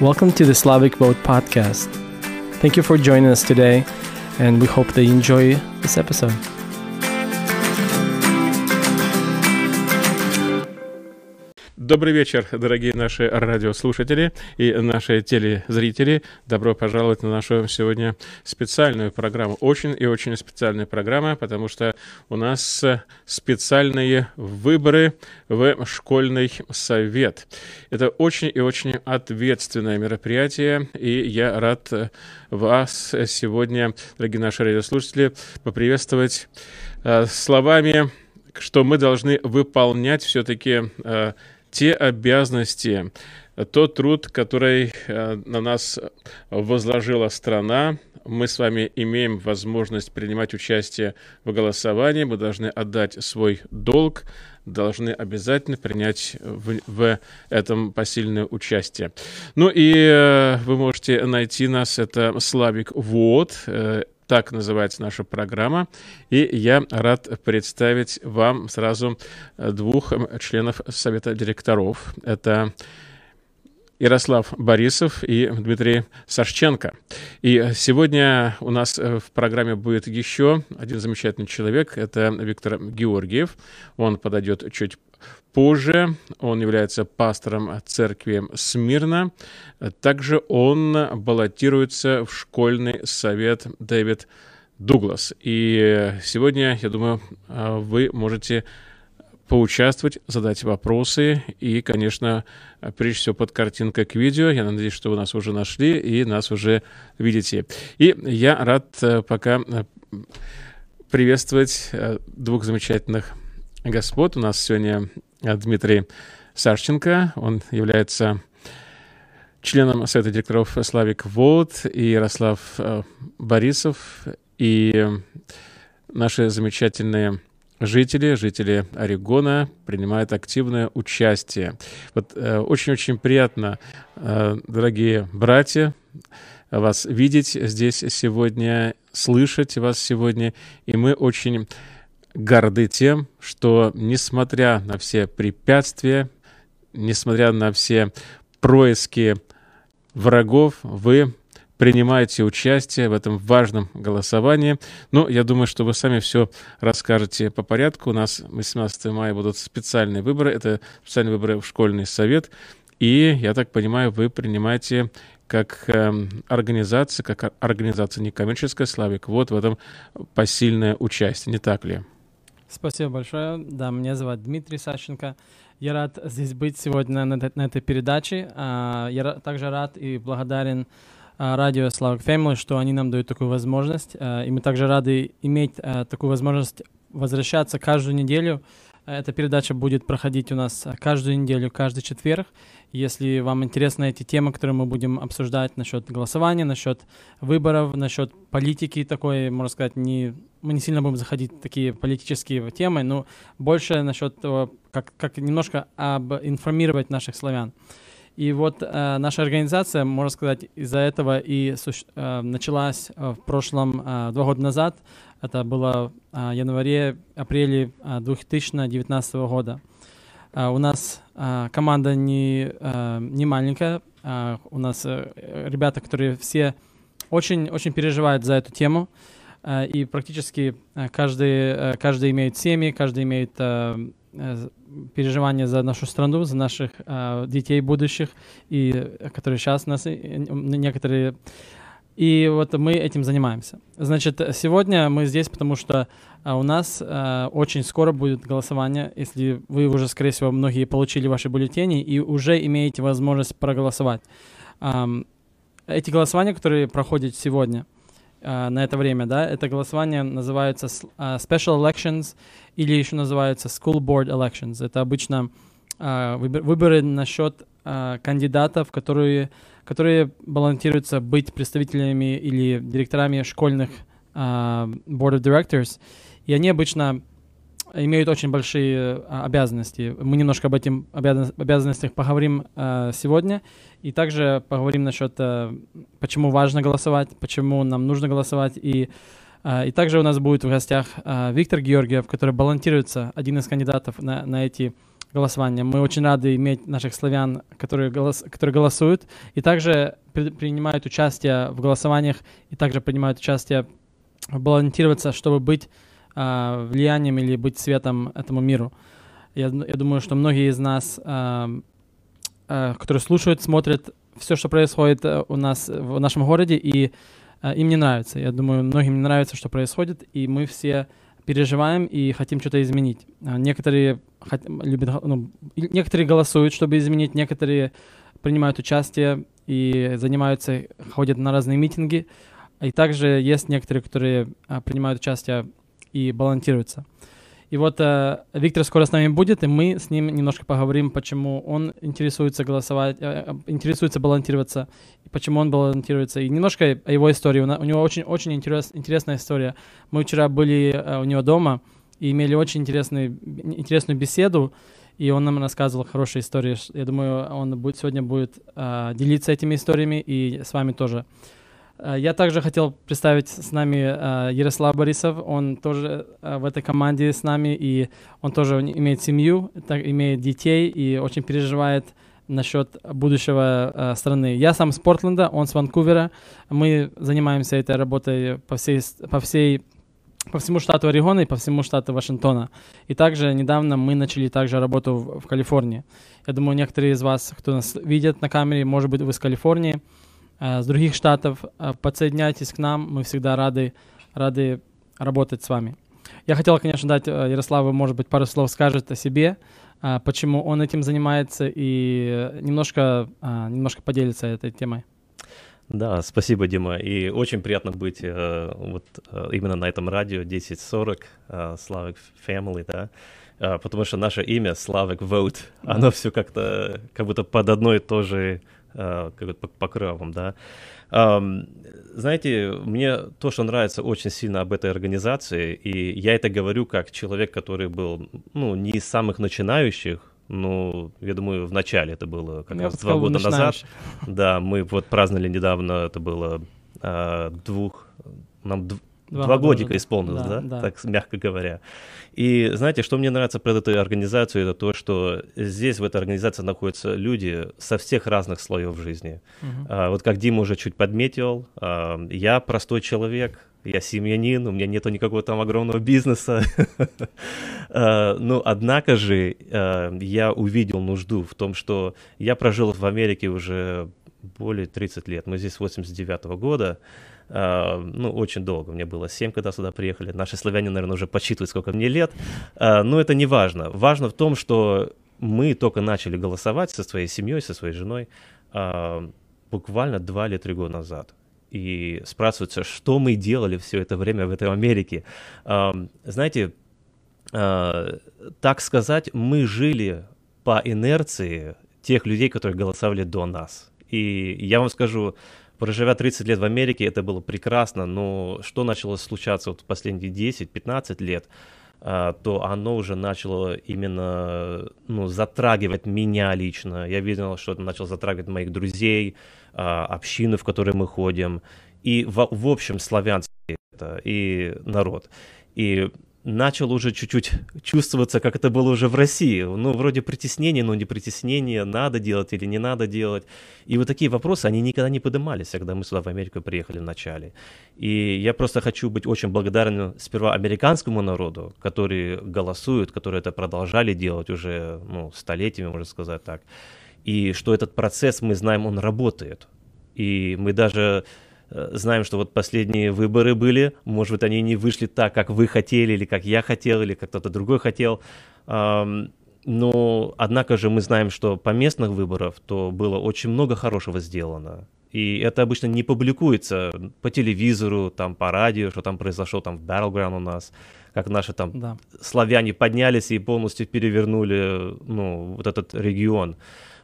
Welcome to the Slavic Boat podcast. Thank you for joining us today, and we hope that you enjoy this episode. Добрый вечер, дорогие наши радиослушатели и наши телезрители. Добро пожаловать на нашу сегодня специальную программу. Очень и очень специальная программа, потому что у нас специальные выборы в школьный совет. Это очень и очень ответственное мероприятие, и я рад вас сегодня, дорогие наши радиослушатели, поприветствовать э, словами что мы должны выполнять все-таки э, те обязанности, тот труд, который э, на нас возложила страна. Мы с вами имеем возможность принимать участие в голосовании, мы должны отдать свой долг, должны обязательно принять в, в этом посильное участие. Ну и э, вы можете найти нас, это Славик Вот, э, так называется наша программа. И я рад представить вам сразу двух членов Совета директоров. Это Ярослав Борисов и Дмитрий Сашченко. И сегодня у нас в программе будет еще один замечательный человек. Это Виктор Георгиев. Он подойдет чуть позже. Он является пастором церкви Смирна. Также он баллотируется в школьный совет Дэвид Дуглас. И сегодня, я думаю, вы можете поучаствовать, задать вопросы и, конечно, прежде всего под картинкой к видео. Я надеюсь, что вы нас уже нашли и нас уже видите. И я рад э, пока э, приветствовать э, двух замечательных господ. У нас сегодня Дмитрий Сашченко. Он является членом Совета директоров Славик Волт и Ярослав Борисов. И наши замечательные жители, жители Орегона принимают активное участие. Вот э, очень-очень приятно, э, дорогие братья, вас видеть здесь сегодня, слышать вас сегодня, и мы очень горды тем, что несмотря на все препятствия, несмотря на все происки врагов, вы принимаете участие в этом важном голосовании. Ну, я думаю, что вы сами все расскажете по порядку. У нас 18 мая будут специальные выборы. Это специальные выборы в школьный совет. И, я так понимаю, вы принимаете как э, организация, как организация некоммерческая «Славик», вот в этом посильное участие, не так ли? Спасибо большое. Да, меня зовут Дмитрий Сащенко. Я рад здесь быть сегодня на, на этой передаче. А, я также рад и благодарен а, радио Slavic Family, что они нам дают такую возможность. А, и мы также рады иметь такую возможность возвращаться каждую неделю. Эта передача будет проходить у нас каждую неделю, каждый четверг. Если вам интересны эти темы, которые мы будем обсуждать насчет голосования, насчет выборов, насчет политики такой, можно сказать, не, мы не сильно будем заходить в такие политические темы, но больше насчет того, как, как немножко об информировать наших славян. И вот э, наша организация, можно сказать, из-за этого и э, началась э, в прошлом, э, два года назад. Это было э, январе-апреле э, 2019 года. Э, у нас э, команда не, э, не маленькая. Э, у нас э, ребята, которые все очень, очень переживают за эту тему. Э, и практически э, каждый, э, каждый имеет семьи, каждый имеет э, э переживания за нашу страну, за наших э, детей будущих, и которые сейчас нас некоторые. И вот мы этим занимаемся. Значит, сегодня мы здесь, потому что у нас очень скоро будет голосование, если вы уже, скорее всего, многие получили ваши бюллетени и уже имеете возможность проголосовать. Эти голосования, которые проходят сегодня, на это время, да, это голосование называется uh, Special Elections или еще называется School Board Elections. Это обычно выбор, выборы насчет кандидатов, которые, которые балансируются быть представителями или директорами школьных Board of Directors. И они обычно имеют очень большие uh, обязанности. Мы немножко об этих обязан обязанностях поговорим uh, сегодня. И также поговорим насчет, uh, почему важно голосовать, почему нам нужно голосовать и и также у нас будет в гостях Виктор Георгиев, который балансируется, один из кандидатов на, на эти голосования. Мы очень рады иметь наших славян, которые, голос, которые голосуют и также при, принимают участие в голосованиях и также принимают участие балансироваться, чтобы быть э, влиянием или быть светом этому миру. Я, я думаю, что многие из нас, э, э, которые слушают, смотрят все, что происходит у нас в нашем городе, и э, им не нравится. Я думаю, многим не нравится, что происходит, и мы все переживаем и хотим что-то изменить. Некоторые хот- любят, ну, некоторые голосуют, чтобы изменить, некоторые принимают участие и занимаются, ходят на разные митинги. И также есть некоторые, которые принимают участие и балансируются. И вот э, Виктор скоро с нами будет, и мы с ним немножко поговорим, почему он интересуется голосовать, э, э интересуется балансироваться, и почему он балансируется, и немножко о его истории. У него очень-очень интерес, интересная история. Мы вчера были э, у него дома и имели очень интересный, интересную беседу, и он нам рассказывал хорошие истории. Я думаю, он будет, сегодня будет э, делиться этими историями и с вами тоже. Э, я также хотел представить с нами э, Ярослав Борисов. Он тоже э, в этой команде с нами, и он тоже имеет семью, имеет детей и очень переживает насчет будущего страны. Я сам с Портленда, он с Ванкувера. Мы занимаемся этой работой по всей, по всей по всему штату Орегона и по всему штату Вашингтона. И также недавно мы начали также работу в, в Калифорнии. Я думаю, некоторые из вас, кто нас видят на камере, может быть, вы из Калифорнии. Э, с других штатов, э, подсоединяйтесь к нам, мы всегда рады, рады работать с вами. Я хотел, конечно, дать э, Ярославу, может быть, пару слов скажет о себе, почему он этим занимается, и немножко, немножко поделится этой темой. Да, спасибо, Дима. И очень приятно быть э, вот э, именно на этом радио 1040 э, Slavic Family, да. Э, потому что наше имя Slavic Vote, оно все как-то как будто под одной и той же Э, как бы покровом, да. Знаете, мне то, что нравится очень сильно об этой организации, и я это говорю как человек, который был, ну, не из самых начинающих, ну, я думаю, в начале это было как я раз два года назад. Да, мы вот праздновали недавно, это было а, двух, нам Два, Два годика исполнилось, да, да? да, так мягко говоря. И знаете, что мне нравится про эту организацию, это то, что здесь в этой организации находятся люди со всех разных слоев жизни. Угу. А, вот как Дима уже чуть подметил, а, я простой человек, я семьянин, у меня нету никакого там огромного бизнеса. А, но однако же а, я увидел нужду в том, что я прожил в Америке уже более 30 лет. Мы здесь с 89 года. Uh, ну, очень долго. Мне было 7, когда сюда приехали. Наши славяне, наверное, уже подсчитывают, сколько мне лет. Uh, но это не важно. Важно в том, что мы только начали голосовать со своей семьей, со своей женой uh, буквально 2 или 3 года назад. И спрашиваются, что мы делали все это время в этой Америке. Знаете, так сказать, мы жили по инерции тех людей, которые голосовали до нас. И я вам скажу, проживя 30 лет в Америке, это было прекрасно, но что начало случаться вот в последние 10-15 лет, а, то оно уже начало именно ну, затрагивать меня лично. Я видел, что это начало затрагивать моих друзей, а, общины, в которые мы ходим, и в, в общем славянский это, и народ. И начал уже чуть-чуть чувствоваться, как это было уже в России. Ну, вроде притеснение, но не притеснение, надо делать или не надо делать. И вот такие вопросы, они никогда не поднимались, когда мы сюда в Америку приехали в начале. И я просто хочу быть очень благодарен сперва американскому народу, который голосует, которые это продолжали делать уже ну, столетиями, можно сказать так. И что этот процесс, мы знаем, он работает. И мы даже знаем, что вот последние выборы были, может быть, они не вышли так, как вы хотели, или как я хотел, или как кто-то другой хотел. Но, однако же, мы знаем, что по местных выборах то было очень много хорошего сделано. И это обычно не публикуется по телевизору, там, по радио, что там произошло там в Battleground у нас, как наши там да. славяне поднялись и полностью перевернули, ну, вот этот регион.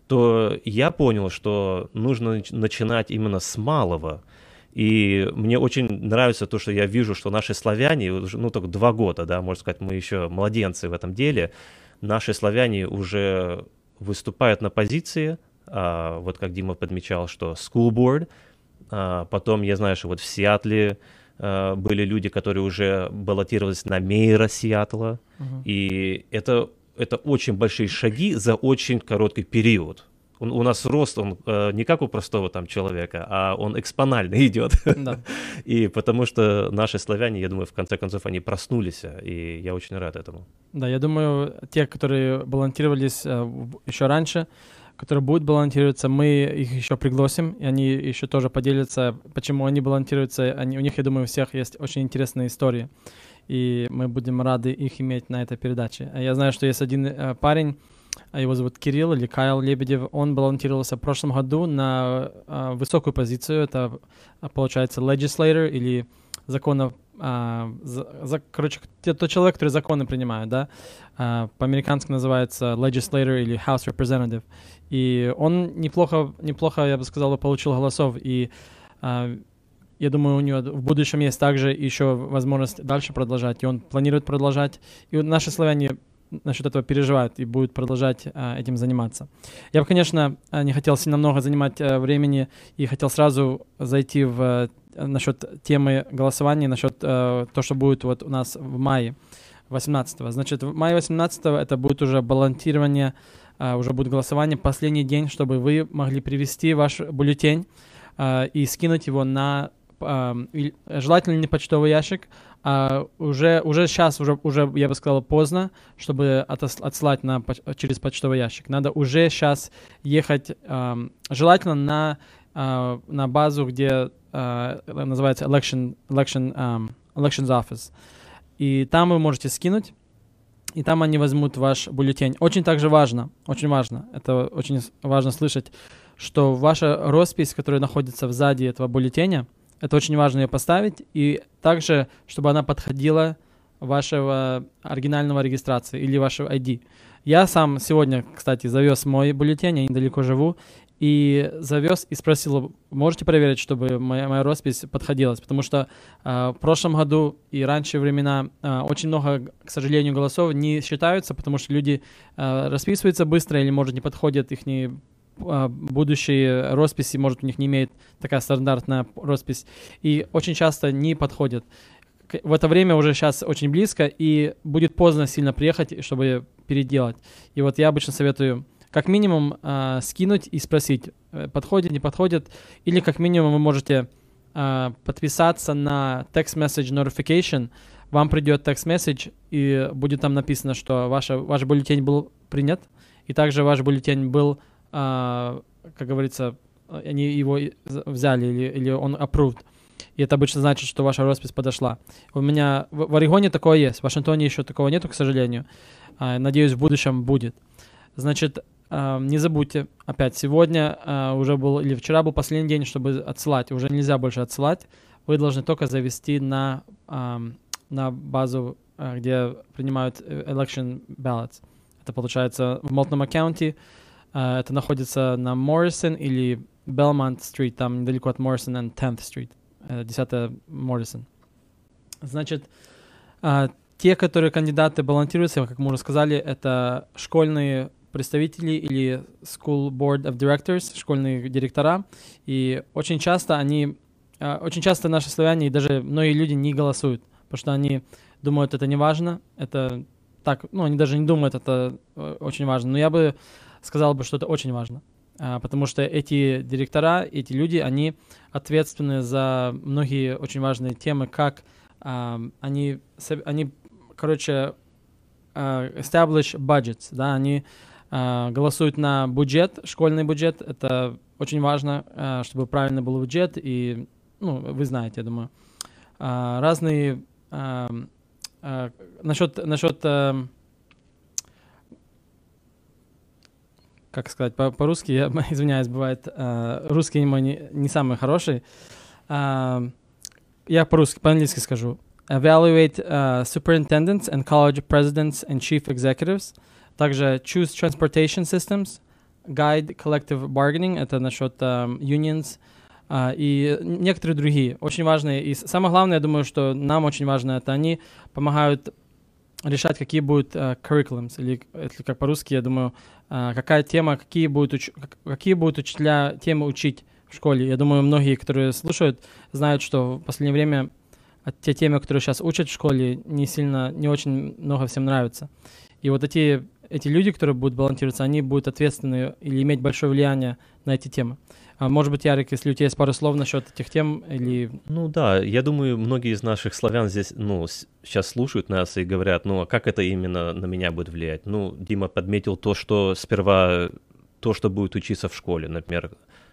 То я понял, что нужно начинать именно с малого – и мне очень нравится то, что я вижу, что наши славяне, ну, только два года, да, можно сказать, мы еще младенцы в этом деле, наши славяне уже выступают на позиции, а, вот как Дима подмечал, что school board, а, потом я знаю, что вот в Сиатле а, были люди, которые уже баллотировались на мейра Сиатла, uh-huh. и это это очень большие шаги за очень короткий период. Он, у нас рост, он э, не как у простого там человека, а он экспонально идет. Да. И потому что наши славяне, я думаю, в конце концов, они проснулись, и я очень рад этому. Да, я думаю, те, которые балансировались э, еще раньше, которые будут балансироваться, мы их еще пригласим, и они еще тоже поделятся, почему они балансируются. Они, у них, я думаю, у всех есть очень интересные истории, и мы будем рады их иметь на этой передаче. Я знаю, что есть один э, парень, а его зовут Кирилл или Кайл Лебедев, он балансировался в прошлом году на э, высокую позицию, это получается legislator или законов а, за, за, короче, тот человек, который законы принимает, да, а, по-американски называется legislator или House Representative. И он неплохо, неплохо, я бы сказал, получил голосов. И а, я думаю, у него в будущем есть также еще возможность дальше продолжать. И он планирует продолжать. И наши славяне насчет этого переживают и будут продолжать а, этим заниматься. Я бы, конечно, не хотел сильно много занимать а, времени и хотел сразу зайти в насчет темы голосования, насчет э, то, что будет вот у нас в мае 18 -го. Значит, в мае 18 это будет уже балансирование, э, уже будет голосование, последний день, чтобы вы могли привести ваш бюллетень э, и скинуть его на э, желательно не почтовый ящик, а уже, уже сейчас, уже, уже, я бы сказал, поздно, чтобы отос, отслать на, через почтовый ящик. Надо уже сейчас ехать, э, желательно на, э, на базу, где uh, называется election, election, um, Elections Office. И там вы можете скинуть, и там они возьмут ваш бюллетень. Очень также важно, очень важно, это очень важно слышать, что ваша роспись, которая находится сзади этого бюллетеня, это очень важно ее поставить, и также, чтобы она подходила вашего оригинального регистрации или вашего ID. Я сам сегодня, кстати, завез мой бюллетень, я недалеко живу, и завез и спросил, можете проверить, чтобы моя, моя роспись подходилась, потому что э, в прошлом году и раньше времена э, очень много, к сожалению, голосов не считаются, потому что люди э, расписываются быстро или, может, не подходят их будущие росписи, может, у них не имеет такая стандартная роспись, и очень часто не подходят. В это время уже сейчас очень близко, и будет поздно сильно приехать, чтобы переделать. И вот я обычно советую как минимум э, скинуть и спросить, э, подходит, не подходит, или как минимум вы можете э, подписаться на text message notification, вам придет text message и будет там написано, что ваша, ваш бюллетень был принят, и также ваш бюллетень был, э, как говорится, они его взяли или, или он approved. И это обычно значит, что ваша роспись подошла. У меня в, в Орегоне такое есть, в Вашингтоне еще такого нету, к сожалению. А, надеюсь, в будущем будет. Значит, не забудьте, опять сегодня а, уже был, или вчера был последний день, чтобы отсылать. Уже нельзя больше отсылать. Вы должны только завести на, на базу, а, где принимают э, election ballots. Это получается в Молтном Каунти. А, это находится на Моррисон или Белмонт Стрит, там недалеко от Моррисон и 10th Street, 10 Моррисон. Значит, те, которые кандидаты балансируются, как мы уже сказали, это школьные представители или School Board of Directors, школьные директора, и очень часто они, а, очень часто наши славяне и даже многие люди не голосуют, потому что они думают, это не важно, это так, ну, они даже не думают, это э, очень важно, но я бы сказал бы, что это очень важно, а, потому что эти директора, эти люди, они ответственны за многие очень важные темы, как а, они, они, короче, establish budgets, да, они голосуют на бюджет, школьный бюджет. Это очень важно, чтобы правильно был бюджет. И, ну, вы знаете, я думаю. Разные... Насчет... насчет как сказать по- по-русски, я извиняюсь, бывает, э, русский мой не, не самый хороший. Э, я по-русски, по-английски скажу. Evaluate uh, superintendents and college presidents and chief executives – также Choose Transportation Systems, Guide Collective Bargaining, это насчет uh, unions, uh, и некоторые другие, очень важные. И самое главное, я думаю, что нам очень важно, это они помогают решать, какие будут uh, curriculums, или если как по-русски, я думаю, какая тема, какие будут, уч- какие будут учителя темы учить в школе. Я думаю, многие, которые слушают, знают, что в последнее время те темы, которые сейчас учат в школе, не сильно, не очень много всем нравятся. И вот эти эти люди, которые будут балансироваться, они будут ответственны или иметь большое влияние на эти темы. А может быть, Ярик, если у тебя есть пару слов насчет этих тем или... Ну да, я думаю, многие из наших славян здесь, ну, сейчас слушают нас и говорят, ну, а как это именно на меня будет влиять? Ну, Дима подметил то, что сперва то, что будет учиться в школе, например,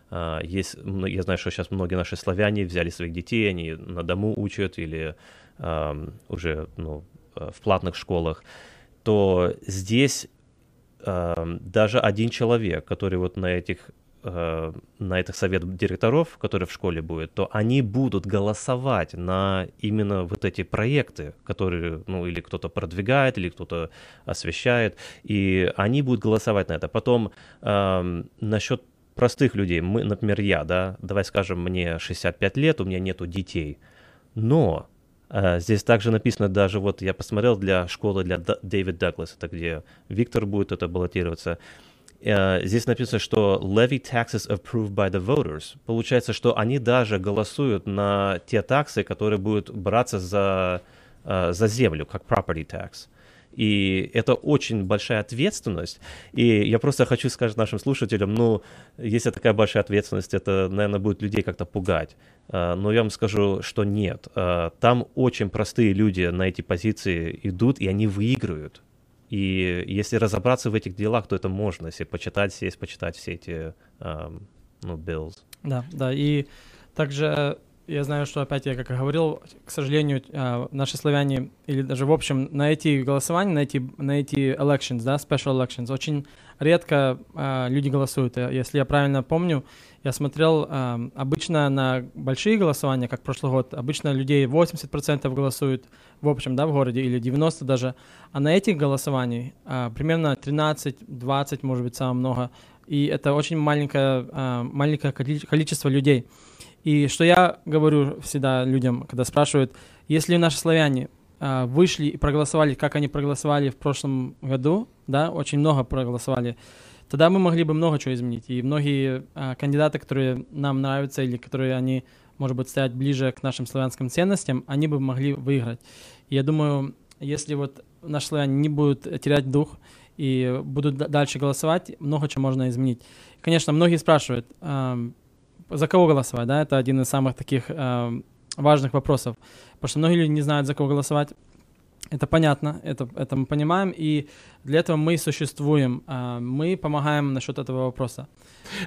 а, есть, я знаю, что сейчас многие наши славяне взяли своих детей, они на дому учат или um, уже ну, в платных школах, то здесь um, даже один человек, который вот на этих Э, на этот совет директоров, который в школе будет, то они будут голосовать на именно вот эти проекты, которые, ну, или кто-то продвигает, или кто-то освещает, и они будут голосовать на это. Потом э, насчет простых людей, мы, например, я, да, давай скажем, мне 65 лет, у меня нету детей, но э, здесь также написано даже, вот я посмотрел для школы для Дэвид Даглас, это где Виктор будет это баллотироваться, здесь написано, что levy taxes approved by the voters. Получается, что они даже голосуют на те таксы, которые будут браться за, э, за землю, как property tax. И это очень большая ответственность. И я просто хочу сказать нашим слушателям, ну, если такая большая ответственность, это, наверное, будет людей как-то пугать. Э, но я вам скажу, что нет. Там очень простые люди на эти позиции идут, и они выигрывают. И если разобраться в этих делах, то это можно, если почитать, сесть, почитать все эти, um, ну, bills. Да, да, и также я знаю, что опять я, как и говорил, к сожалению, а, наши славяне, или даже в общем, на эти голосования, на эти, на эти elections, да, special elections, очень редко а, люди голосуют. Э, если я правильно помню, я смотрел а, обычно на большие голосования, как прошлый год, обычно людей 80% голосуют в общем, да, в городе, или 90 даже, а на этих голосованиях примерно 13-20, может быть, самое много, и это очень маленькое, маленькое количество людей. И что я говорю всегда людям, когда спрашивают, если наши славяне э, вышли и проголосовали, как они проголосовали в прошлом году, да, очень много проголосовали, тогда мы могли бы много чего изменить. И многие э, кандидаты, которые нам нравятся или которые они, может быть, стоят ближе к нашим славянским ценностям, они бы могли выиграть. И я думаю, если вот наши славяне не будут терять дух и будут дальше голосовать, много чего можно изменить. Конечно, многие спрашивают, э, за кого голосовать, да, это один из самых таких э, важных вопросов, потому что многие люди не знают, за кого голосовать. Это понятно, это, это мы понимаем, и для этого мы существуем, э, мы помогаем насчет этого вопроса.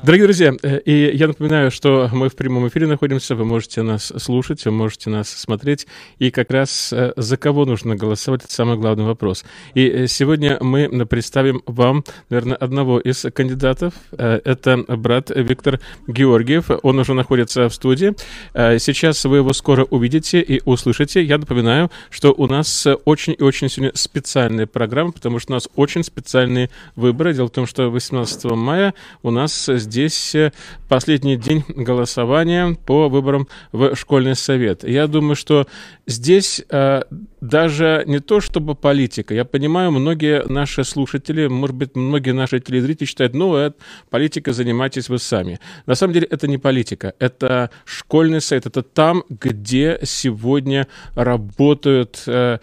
Дорогие друзья, э, и я напоминаю, что мы в прямом эфире находимся, вы можете нас слушать, вы можете нас смотреть, и как раз э, за кого нужно голосовать, это самый главный вопрос. И э, сегодня мы представим вам, наверное, одного из кандидатов, это брат Виктор Георгиев, он уже находится в студии, сейчас вы его скоро увидите и услышите. Я напоминаю, что у нас очень и очень сегодня специальная программа, потому что у нас очень специальные выборы. Дело в том, что 18 мая у нас здесь э, последний день голосования по выборам в школьный совет. Я думаю, что здесь э, даже не то чтобы политика. Я понимаю, многие наши слушатели, может быть, многие наши телезрители считают, ну, это политика, занимайтесь вы сами. На самом деле это не политика, это школьный совет, это там, где сегодня работают э,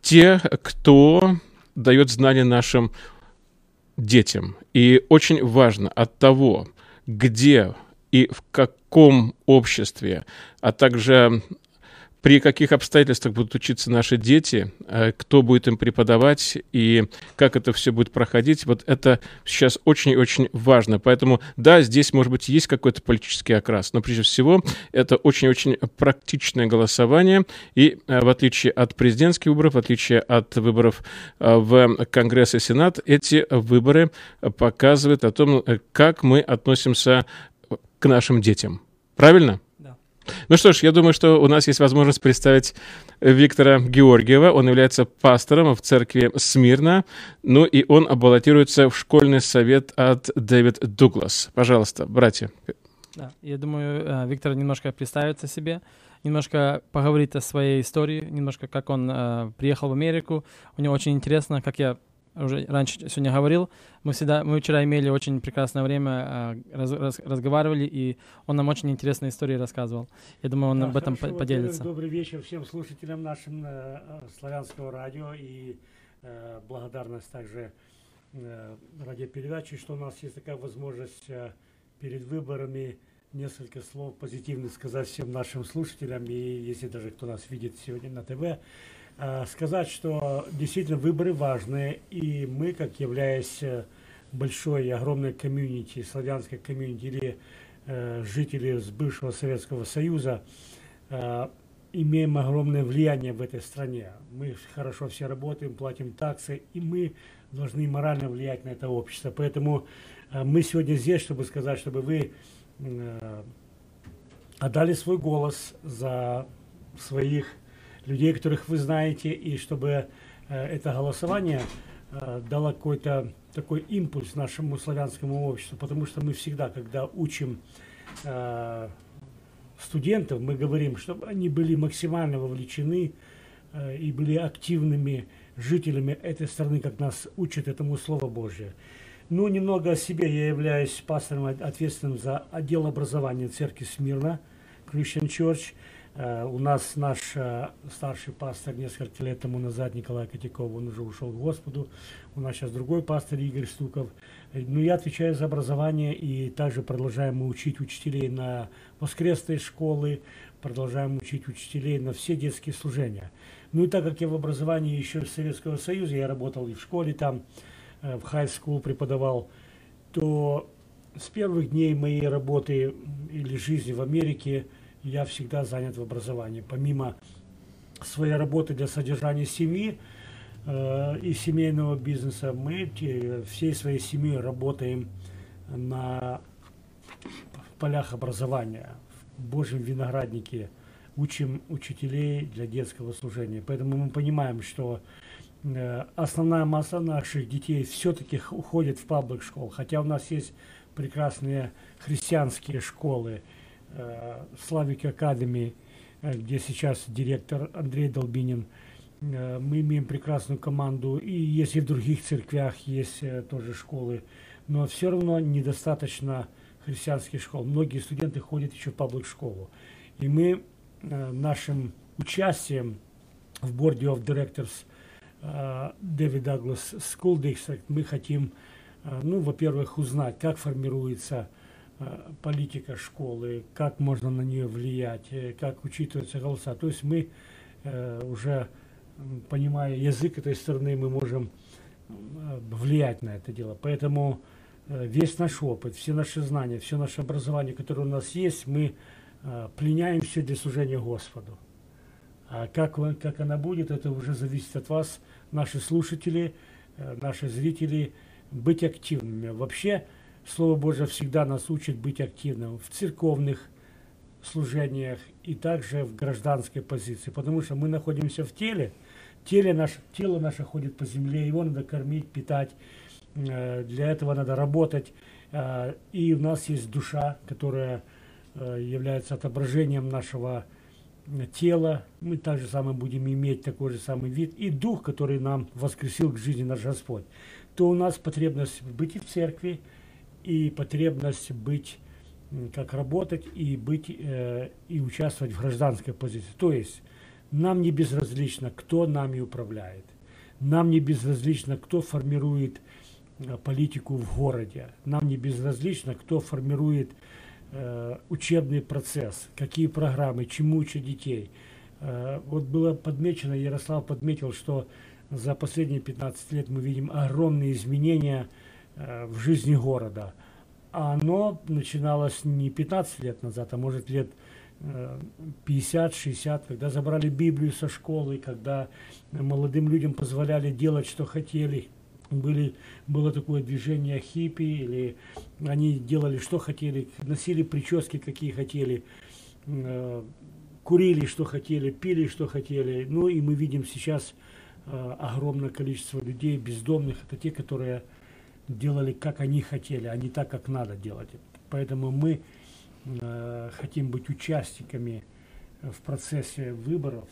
те, кто дает знания нашим детям. И очень важно от того, где и в каком обществе, а также при каких обстоятельствах будут учиться наши дети, э, кто будет им преподавать и как это все будет проходить, вот это сейчас очень-очень важно. Поэтому, да, здесь, может быть, есть какой-то политический окрас, но прежде всего это очень-очень практичное голосование, и э, в отличие от президентских выборов, в отличие от выборов э, в Конгресс и Сенат, эти выборы показывают о том, как мы относимся к нашим детям. Правильно? Ну что ж, я думаю, что у нас есть возможность представить Виктора Георгиева. Он является пастором в церкви Смирна. Ну и он баллотируется в школьный совет от Дэвид Дуглас. Пожалуйста, братья. Да, я думаю, э, Виктор немножко представится себе, немножко поговорит о своей истории, немножко как он э, приехал в Америку. У него очень интересно, как я уже раньше сегодня говорил, мы всегда, мы вчера имели очень прекрасное время, а, раз, раз, разговаривали, и он нам очень интересные истории рассказывал. Я думаю, он да, об этом хорошо, поделится. Добрый вечер всем слушателям нашим э, славянского радио, и э, благодарность также э, радиопередачи, что у нас есть такая возможность э, перед выборами несколько слов позитивных сказать всем нашим слушателям, и если даже кто нас видит сегодня на ТВ, э, сказать, что действительно выборы важные, и мы, как являясь э, большой, огромной комьюнити, славянской комьюнити или э, жители с бывшего Советского Союза, э, имеем огромное влияние в этой стране. Мы хорошо все работаем, платим таксы, и мы должны морально влиять на это общество. Поэтому э, мы сегодня здесь, чтобы сказать, чтобы вы э, отдали свой голос за своих людей, которых вы знаете, и чтобы э, это голосование э, дало какой-то такой импульс нашему славянскому обществу, потому что мы всегда, когда учим э, студентов, мы говорим, чтобы они были максимально вовлечены и были активными жителями этой страны, как нас учит этому Слово Божье. Ну, немного о себе. Я являюсь пастором, ответственным за отдел образования церкви Смирна, Christian Church. Uh, у нас наш uh, старший пастор несколько лет тому назад, Николай Котяков, он уже ушел к Господу. У нас сейчас другой пастор Игорь Стуков. Ну, я отвечаю за образование и также продолжаем мы учить учителей на воскресные школы, продолжаем учить учителей на все детские служения. Ну и так как я в образовании еще из Советского Союза, я работал и в школе там, в high school преподавал, то с первых дней моей работы или жизни в Америке я всегда занят в образовании. Помимо своей работы для содержания семьи э, и семейного бизнеса, мы всей своей семьей работаем на полях образования, в Божьем винограднике, учим учителей для детского служения. Поэтому мы понимаем, что э, основная масса наших детей все-таки уходит в паблик школ, хотя у нас есть прекрасные христианские школы, Славик Академи, где сейчас директор Андрей Долбинин. Мы имеем прекрасную команду, и если в других церквях есть тоже школы, но все равно недостаточно христианских школ. Многие студенты ходят еще в паблик-школу. И мы нашим участием в Board of Directors Дэвид Даглас School District мы хотим, ну, во-первых, узнать, как формируется Э, политика школы, как можно на нее влиять, э, как учитываются голоса. То есть мы э, уже, понимая язык этой страны, мы можем влиять на это дело. Поэтому весь наш опыт, все наши знания, все наше образование, которое у нас есть, мы пленяем все для служения Господу. А как, как она будет, это уже зависит от вас, наши слушатели, наши зрители, быть активными. Вообще, Слово Божье всегда нас учит быть активным в церковных служениях и также в гражданской позиции, потому что мы находимся в теле, теле наше, тело наше ходит по земле, его надо кормить, питать, э, для этого надо работать, э, и у нас есть душа, которая э, является отображением нашего тела, мы также самое будем иметь такой же самый вид, и дух, который нам воскресил к жизни наш Господь, то у нас потребность быть и в церкви, и потребность быть, как работать и быть э, и участвовать в гражданской позиции. То есть нам не безразлично, кто нами управляет. Нам не безразлично, кто формирует э, политику в городе. Нам не безразлично, кто формирует э, учебный процесс, какие программы, чему учат детей. Э, вот было подмечено, Ярослав подметил, что за последние 15 лет мы видим огромные изменения в жизни города. А оно начиналось не 15 лет назад, а может лет 50-60, э, когда забрали Библию со школы, когда молодым людям позволяли делать, что хотели. Были, было такое движение хиппи, или они делали, что хотели, носили прически, какие хотели, э, курили, что хотели, пили, что хотели. Ну и мы видим сейчас огромное количество людей бездомных, это те, которые делали, как они хотели, а не так, как надо делать. Поэтому мы э, хотим быть участниками в процессе выборов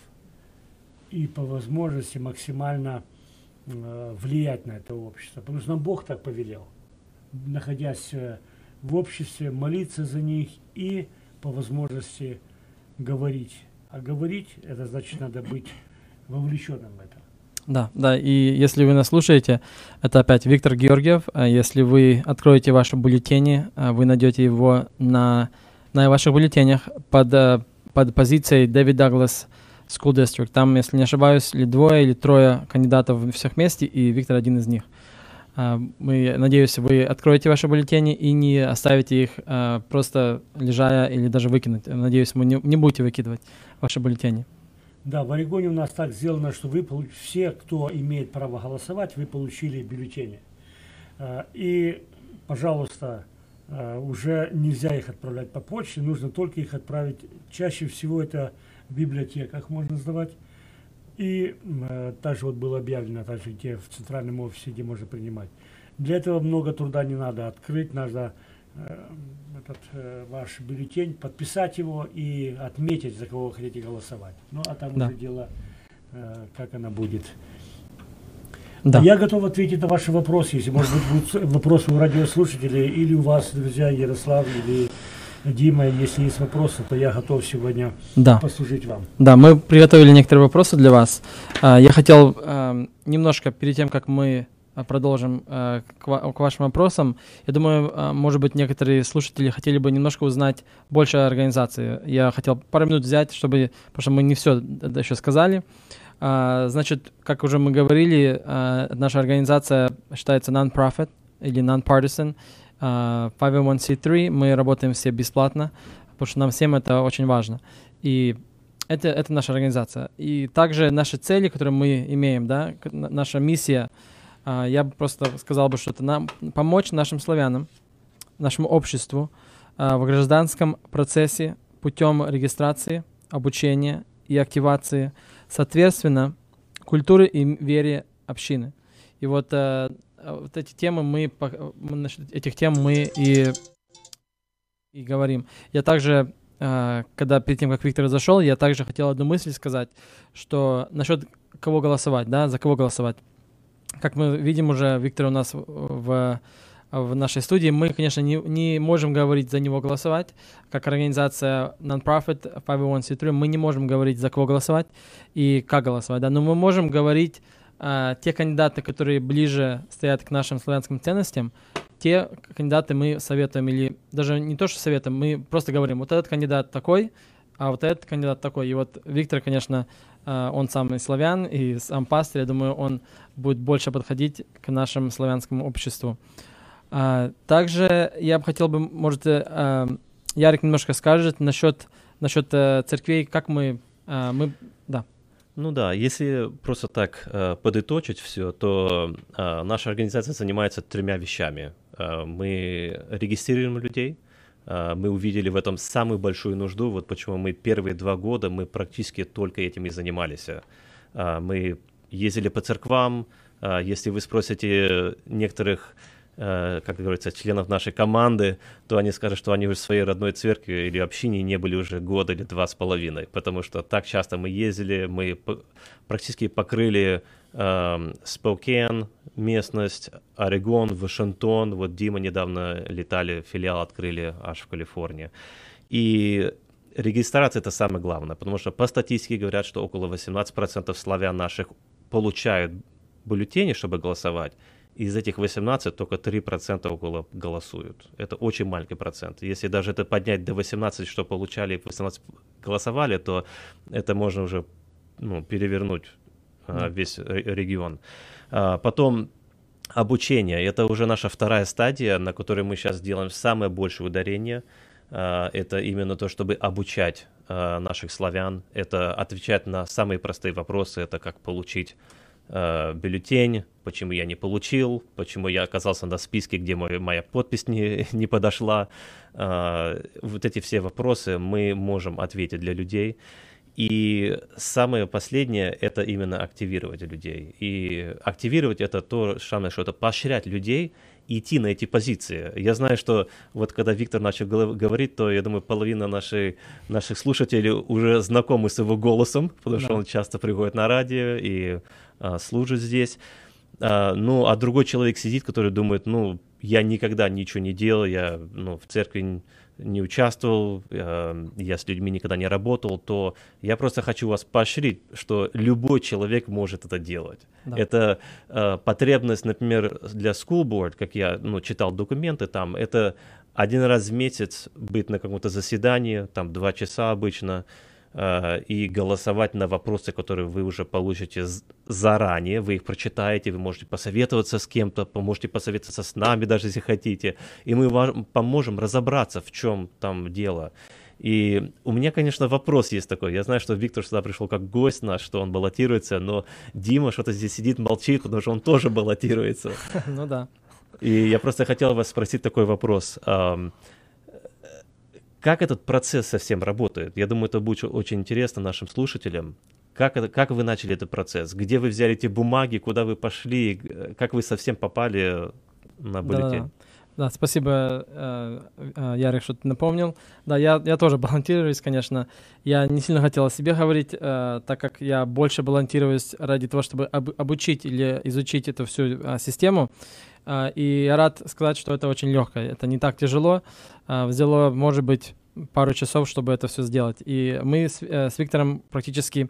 и по возможности максимально э, влиять на это общество. Потому что нам Бог так повелел, находясь э, в обществе, молиться за них и по возможности говорить. А говорить, это значит, надо быть вовлеченным в это. Да, да, и если вы нас слушаете, это опять Виктор Георгиев. А если вы откроете ваши бюллетени, а, вы найдете его на, на ваших бюллетенях под, э, под позицией Дэвид Даглас School District. Там, если не ошибаюсь, или двое, или трое кандидатов всех вместе, и Виктор один из них. А, мы, надеюсь, вы откроете ваши бюллетени и не оставите их просто лежая или даже выкинуть. Надеюсь, вы не, не будете выкидывать ваши бюллетени. Да, в Орегоне у нас так сделано, что вы все, кто имеет право голосовать, вы получили бюллетени. А, и, пожалуйста, а, уже нельзя их отправлять по почте, нужно только их отправить. Чаще всего это в библиотеках можно сдавать. И а, также вот было объявлено, также где в центральном офисе, где можно принимать. Для этого много труда не надо открыть, надо Э, этот э, ваш бюллетень, подписать его и отметить, за кого вы хотите голосовать. Ну, а там да. уже дело, э, как она будет. Да. Я готов ответить на ваши вопросы, если, может быть, будут вопросы у радиослушателей или у вас, друзья, Ярослав или Дима, если есть вопросы, то я готов сегодня да. послужить вам. Да, мы приготовили некоторые вопросы для вас. А, я хотел эм, немножко перед тем, как мы продолжим э, к, вашим вопросам. Я думаю, э, может быть, некоторые слушатели хотели бы немножко узнать больше о организации. Я хотел пару минут взять, чтобы, потому что мы не все еще сказали. Э, значит, как уже мы говорили, э, наша организация считается non-profit или non-partisan, э, 501c3. Мы работаем все бесплатно, потому что нам всем это очень важно. И это, это наша организация. И также наши цели, которые мы имеем, да, наша миссия — а, я бы просто сказал бы, что это нам помочь нашим славянам, нашему обществу а, в гражданском процессе путем регистрации, обучения и активации, соответственно, культуры и вере общины. И вот, э, вот эти темы мы, насчет этих тем мы и, и говорим. Я также, э, когда перед тем, как Виктор зашел, я также хотел одну мысль сказать, что насчет кого голосовать, да, за кого голосовать как мы видим уже, Виктор у нас в, в нашей студии, мы, конечно, не, не можем говорить за него голосовать. Как организация non-profit 501c3 мы не можем говорить, за кого голосовать и как голосовать, да, но мы можем говорить а, те кандидаты, которые ближе стоят к нашим славянским ценностям, те кандидаты мы советуем, или даже не то, что советуем, мы просто говорим, вот этот кандидат такой, а вот этот кандидат такой. И вот Виктор, конечно, он сам славян, и сам пастор, я думаю, он будет больше подходить к нашему славянскому обществу. А, также я бы хотел бы, может, э, Ярик немножко скажет насчет, насчет э, церквей, как мы, э, мы, да. Ну да, если просто так э, подыточить все, то э, наша организация занимается тремя вещами. Э, мы регистрируем людей, мы увидели в этом самую большую нужду, вот почему мы первые два года мы практически только этим и занимались. А, мы ездили по церквам, а, если вы спросите некоторых как говорится, членов нашей команды, то они скажут, что они уже в своей родной церкви или общине не были уже года или два с половиной, потому что так часто мы ездили, мы практически покрыли Спокен, местность, Орегон, Вашингтон. Вот Дима недавно летали, филиал открыли аж в Калифорнии. И регистрация это самое главное, потому что по статистике говорят, что около 18% славян наших получают бюллетени, чтобы голосовать. Из этих 18 только 3% около голосуют. Это очень маленький процент. Если даже это поднять до 18, что получали, 18 голосовали, то это можно уже ну, перевернуть а, весь регион. А, потом обучение. Это уже наша вторая стадия, на которой мы сейчас делаем самое большее ударение. А, это именно то, чтобы обучать наших славян. Это отвечать на самые простые вопросы. Это как получить бюллетень, почему я не получил, почему я оказался на списке, где мой, моя подпись не, не подошла. Вот эти все вопросы мы можем ответить для людей. И самое последнее — это именно активировать людей. И активировать — это то самое, что это поощрять людей идти на эти позиции. Я знаю, что вот когда Виктор начал говорить, то, я думаю, половина нашей, наших слушателей уже знакомы с его голосом, потому да. что он часто приходит на радио и а, служит здесь. А, ну, а другой человек сидит, который думает, ну, я никогда ничего не делал, я ну, в церкви не участвовал, э, я с людьми никогда не работал, то я просто хочу вас поощрить, что любой человек может это делать. Да. Это э, потребность, например, для School Board, как я ну, читал документы там, это один раз в месяц быть на каком-то заседании, там два часа обычно, и голосовать на вопросы, которые вы уже получите заранее, вы их прочитаете, вы можете посоветоваться с кем-то, можете посоветоваться с нами даже, если хотите, и мы вам поможем разобраться, в чем там дело. И у меня, конечно, вопрос есть такой. Я знаю, что Виктор сюда пришел как гость наш, что он баллотируется, но Дима что-то здесь сидит, молчит, потому что он тоже баллотируется. Ну да. И я просто хотел вас спросить такой вопрос. Как этот процесс совсем работает? Я думаю, это будет очень интересно нашим слушателям. Как, это, как вы начали этот процесс? Где вы взяли эти бумаги? Куда вы пошли? Как вы совсем попали на бюллетень? Да, да, спасибо, э, э, Ярик, что ты напомнил. Да, я, я тоже балансируюсь, конечно. Я не сильно хотел о себе говорить, э, так как я больше балансируюсь ради того, чтобы об, обучить или изучить эту всю систему. А, и я рад сказать, что это очень легко. Это не так тяжело. А, взяло, может быть, пару часов, чтобы это все сделать. И мы с, э, с Виктором практически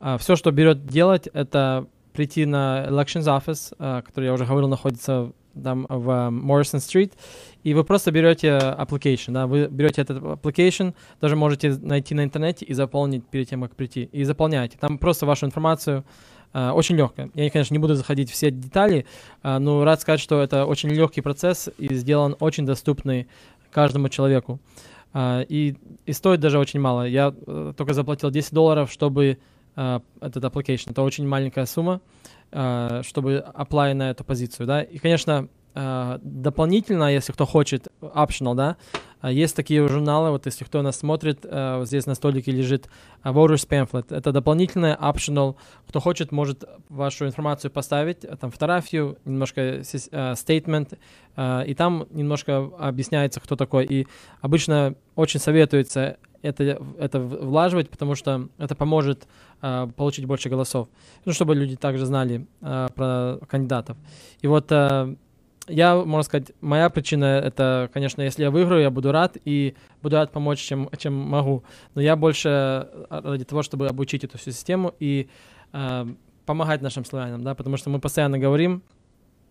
а, все, что берет делать, это прийти на Elections Office, который, я уже говорил, находится там в Моррисон Стрит, и вы просто берете application, да, вы берете этот application, даже можете найти на интернете и заполнить перед тем, как прийти, и заполняете. Там просто вашу информацию, очень легкая. Я, конечно, не буду заходить в все детали, uh, но рад сказать, что это очень легкий процесс и сделан очень доступный каждому человеку. Uh, и, и стоит даже очень мало. Я uh, только заплатил 10 долларов, чтобы этот application. Это очень маленькая сумма, чтобы apply на эту позицию. Да? И, конечно, дополнительно, если кто хочет, optional, да, uh, есть такие журналы, вот если кто нас смотрит, вот здесь на столике лежит Voters Pamphlet. Это дополнительное, optional. Кто хочет, может вашу информацию поставить, там фотографию, немножко statement, и там немножко объясняется, кто такой. И обычно очень советуется это, это влаживать, потому что это поможет uh, получить больше голосов. Ну, чтобы люди также знали uh, про кандидатов. И вот uh, я, можно сказать, моя причина это, конечно, если я выиграю, я буду рад и буду рад помочь, чем, чем могу. Но я больше э, ради того, чтобы обучить эту всю систему и э, помогать нашим славянам, да, потому что мы постоянно говорим,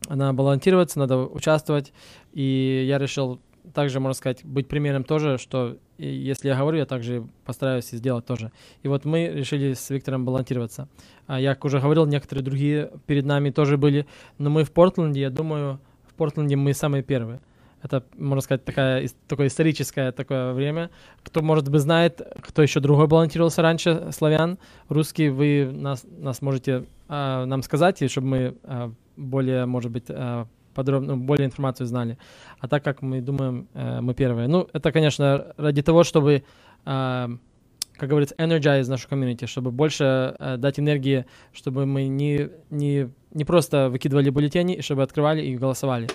надо балансироваться, надо участвовать, и я решил также, можно сказать, быть примером тоже, что если я говорю, я также постараюсь сделать тоже. И вот мы решили с Виктором балансироваться. А я, как уже говорил, некоторые другие перед нами тоже были, но мы в Портленде, я думаю, в Портленде мы самые первые. Это, можно сказать, такая, такое историческое такое время. Кто, может быть, знает, кто еще другой балансировался раньше, славян, русский, вы нас, нас можете э, нам сказать, и чтобы мы э, более, может быть, э, подробно, ну, более информацию знали. А так как мы думаем, э, мы первые. Ну, это, конечно, ради того, чтобы э, как говорится, energize нашу комьюнити, чтобы больше э, дать энергии, чтобы мы не, не, не просто выкидывали бюллетени, чтобы открывали и голосовали.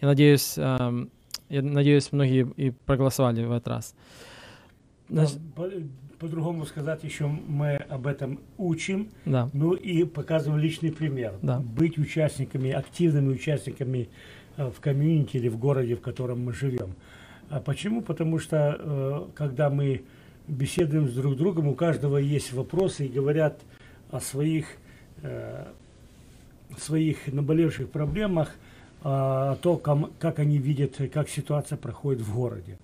Я надеюсь, э, я надеюсь, многие и проголосовали в этот раз. Значит, по-другому сказать, еще мы об этом учим, да. ну и показываем личный пример. Да. Быть участниками, активными участниками э, в комьюнити или в городе, в котором мы живем. А почему? Потому что э, когда мы беседуем с друг другом, у каждого есть вопросы и говорят о своих, э, своих наболевших проблемах, э, о том, как они видят, как ситуация проходит в городе,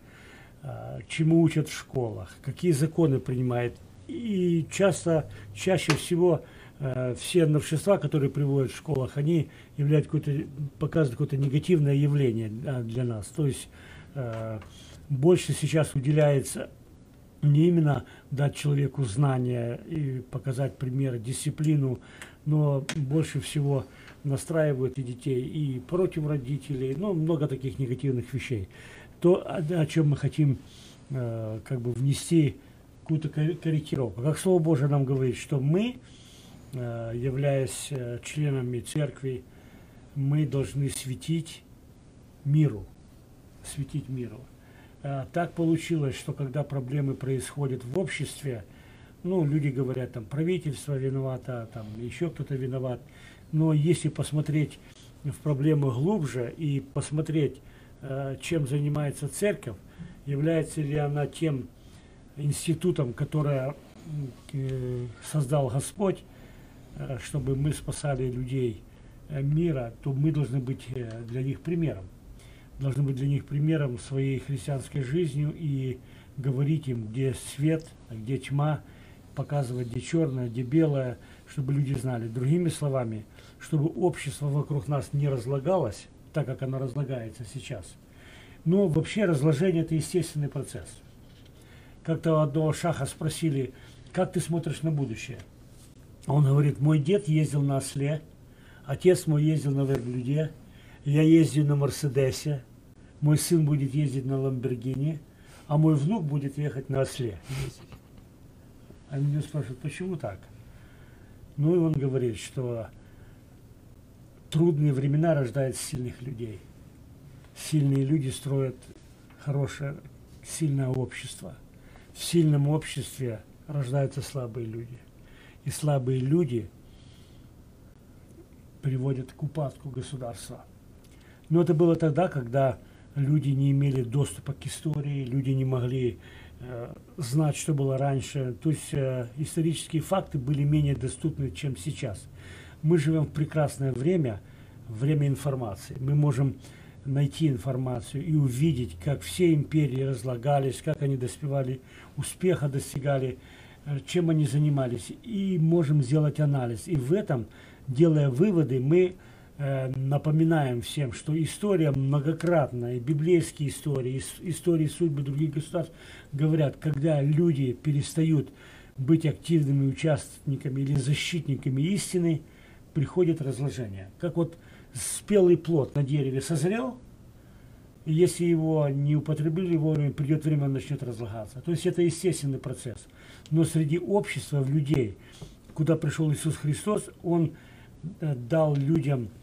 э, чему учат в школах, какие законы принимают. И часто, чаще всего э, все новшества, которые приводят в школах, они являются какое-то, показывают какое-то негативное явление для нас. То есть больше сейчас уделяется не именно дать человеку знания и показать пример, дисциплину, но больше всего настраивают и детей, и против родителей, ну, много таких негативных вещей. То, о, чем мы хотим э, как бы внести какую-то корректировку. Как Слово Божие нам говорит, что мы, э, являясь э, членами церкви, мы должны светить миру, светить миру. А, так получилось, что когда проблемы происходят в обществе, ну, люди говорят, там, правительство виновато, там, еще кто-то виноват. Но если посмотреть в проблемы глубже и посмотреть, э, чем занимается церковь, является ли она тем институтом, который э, создал Господь, э, чтобы мы спасали людей мира, то мы должны быть для них примером. Должны быть для них примером своей христианской жизнью и говорить им, где свет, где тьма, показывать, где черное, где белое, чтобы люди знали. Другими словами, чтобы общество вокруг нас не разлагалось, так как оно разлагается сейчас. Но вообще разложение – это естественный процесс. Как-то одного шаха спросили, как ты смотришь на будущее? Он говорит, мой дед ездил на осле, отец мой ездил на верблюде, я ездил на Мерседесе, мой сын будет ездить на Ламбергини, а мой внук будет ехать на осле. А меня спрашивают, почему так? Ну и он говорит, что трудные времена рождают сильных людей. Сильные люди строят хорошее, сильное общество. В сильном обществе рождаются слабые люди. И слабые люди приводят к упадку государства. Но это было тогда, когда люди не имели доступа к истории, люди не могли знать, что было раньше. То есть э, исторические факты были менее доступны, чем сейчас. Мы живем в прекрасное время, время информации. Мы можем найти информацию и увидеть, как все империи разлагались, как они доспевали успеха, достигали, э, чем они занимались. И можем сделать анализ. И в этом, делая выводы, мы Э, напоминаем всем, что история многократная, библейские истории, истории судьбы других государств говорят, когда люди перестают быть активными участниками или защитниками истины, приходит разложение. Как вот спелый плод на дереве созрел, и если его не употребили вовремя, придет время, он начнет разлагаться. То есть это естественный процесс. Но среди общества, в людей, куда пришел Иисус Христос, Он э, дал людям Э,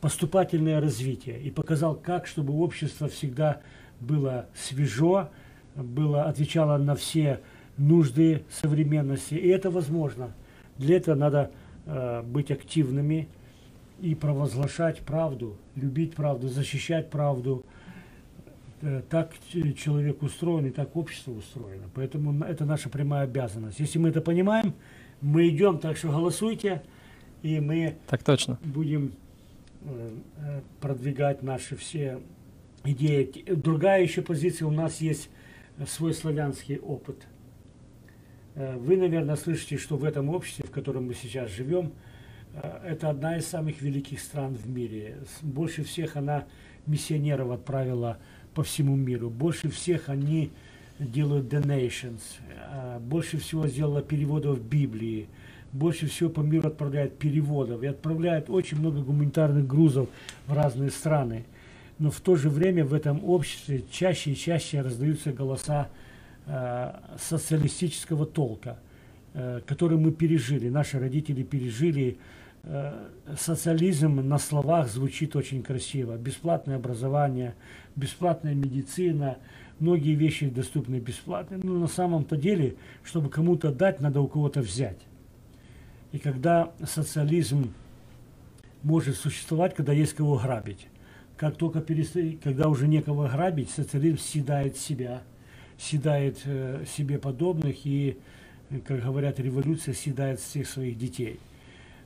поступательное развитие и показал, как, чтобы общество всегда было свежо, было, отвечало на все нужды современности. И это возможно. Для этого надо э, быть активными и провозглашать правду, любить правду, защищать правду. Э, так человек устроен и так общество устроено. Поэтому это наша прямая обязанность. Если мы это понимаем, мы идем, так что голосуйте, и мы так точно. будем Э, продвигать наши все идеи. Другая еще позиция, у нас есть свой славянский опыт. Э, вы, наверное, слышите, что в этом обществе, в котором мы сейчас живем, э, это одна из самых великих стран в мире. Больше всех она миссионеров отправила по всему миру. Больше всех они делают donations. Больше всего сделала переводов Библии больше всего по миру отправляет переводов и отправляет очень много гуманитарных грузов в разные страны. Но в то же время в этом обществе чаще и чаще раздаются голоса э, социалистического толка, э, который мы пережили, наши родители пережили. Э, социализм на словах звучит очень красиво. Бесплатное образование, бесплатная медицина, многие вещи доступны бесплатно. Но на самом-то деле, чтобы кому-то дать, надо у кого-то взять. И когда социализм может существовать, когда есть кого грабить. Как только перестает, когда уже некого грабить, социализм съедает себя, съедает э, себе подобных и, как говорят, революция съедает всех своих детей.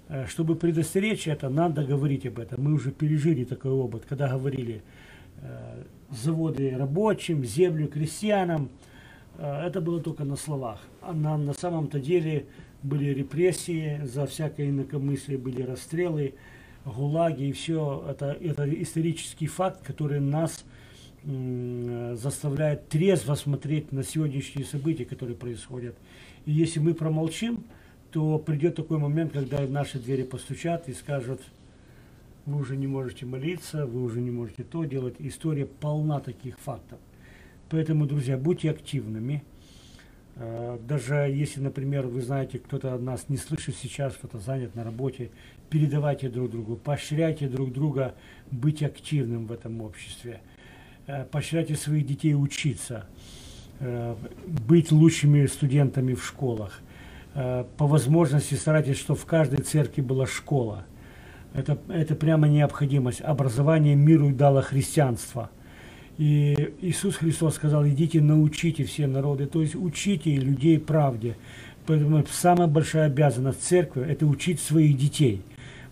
Э, чтобы предостеречь это, надо говорить об этом. Мы уже пережили такой опыт, когда говорили э, заводы рабочим, землю крестьянам. Э, это было только на словах. А на, на самом-то деле были репрессии, за всякое инакомыслие были расстрелы, гулаги и все. Это, это исторический факт, который нас заставляет трезво смотреть на сегодняшние события, которые происходят. И если мы промолчим, то придет такой момент, когда наши двери постучат и скажут, вы уже не можете молиться, вы уже не можете то делать. История полна таких фактов. Поэтому, друзья, будьте активными, даже если, например, вы знаете, кто-то нас не слышит сейчас, кто-то занят на работе, передавайте друг другу, поощряйте друг друга быть активным в этом обществе, э, поощряйте своих детей учиться, э, быть лучшими студентами в школах. По возможности старайтесь, чтобы в каждой церкви была школа. Это, это прямо необходимость. Образование миру дало христианство. И Иисус Христос сказал, идите научите все народы, то есть учите людей правде. Поэтому самая большая обязанность церкви – это учить своих детей.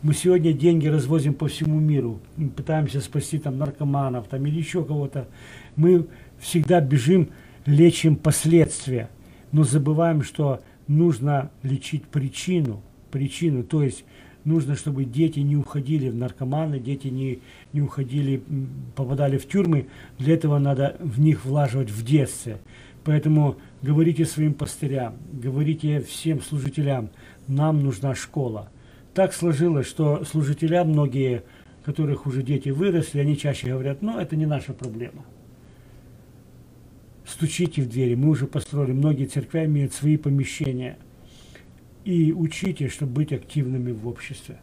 Мы сегодня деньги развозим по всему миру, пытаемся спасти там наркоманов там, или еще кого-то. Мы всегда бежим, лечим последствия, но забываем, что нужно лечить причину, причину, то есть нужно, чтобы дети не уходили в наркоманы, дети не, не уходили, попадали в тюрьмы. Для этого надо в них влаживать в детстве. Поэтому говорите своим пастырям, говорите всем служителям, нам нужна школа. Так сложилось, что служителя многие, которых уже дети выросли, они чаще говорят, ну это не наша проблема. Стучите в двери, мы уже построили, многие церкви имеют свои помещения. И учите, чтобы быть активными в обществе.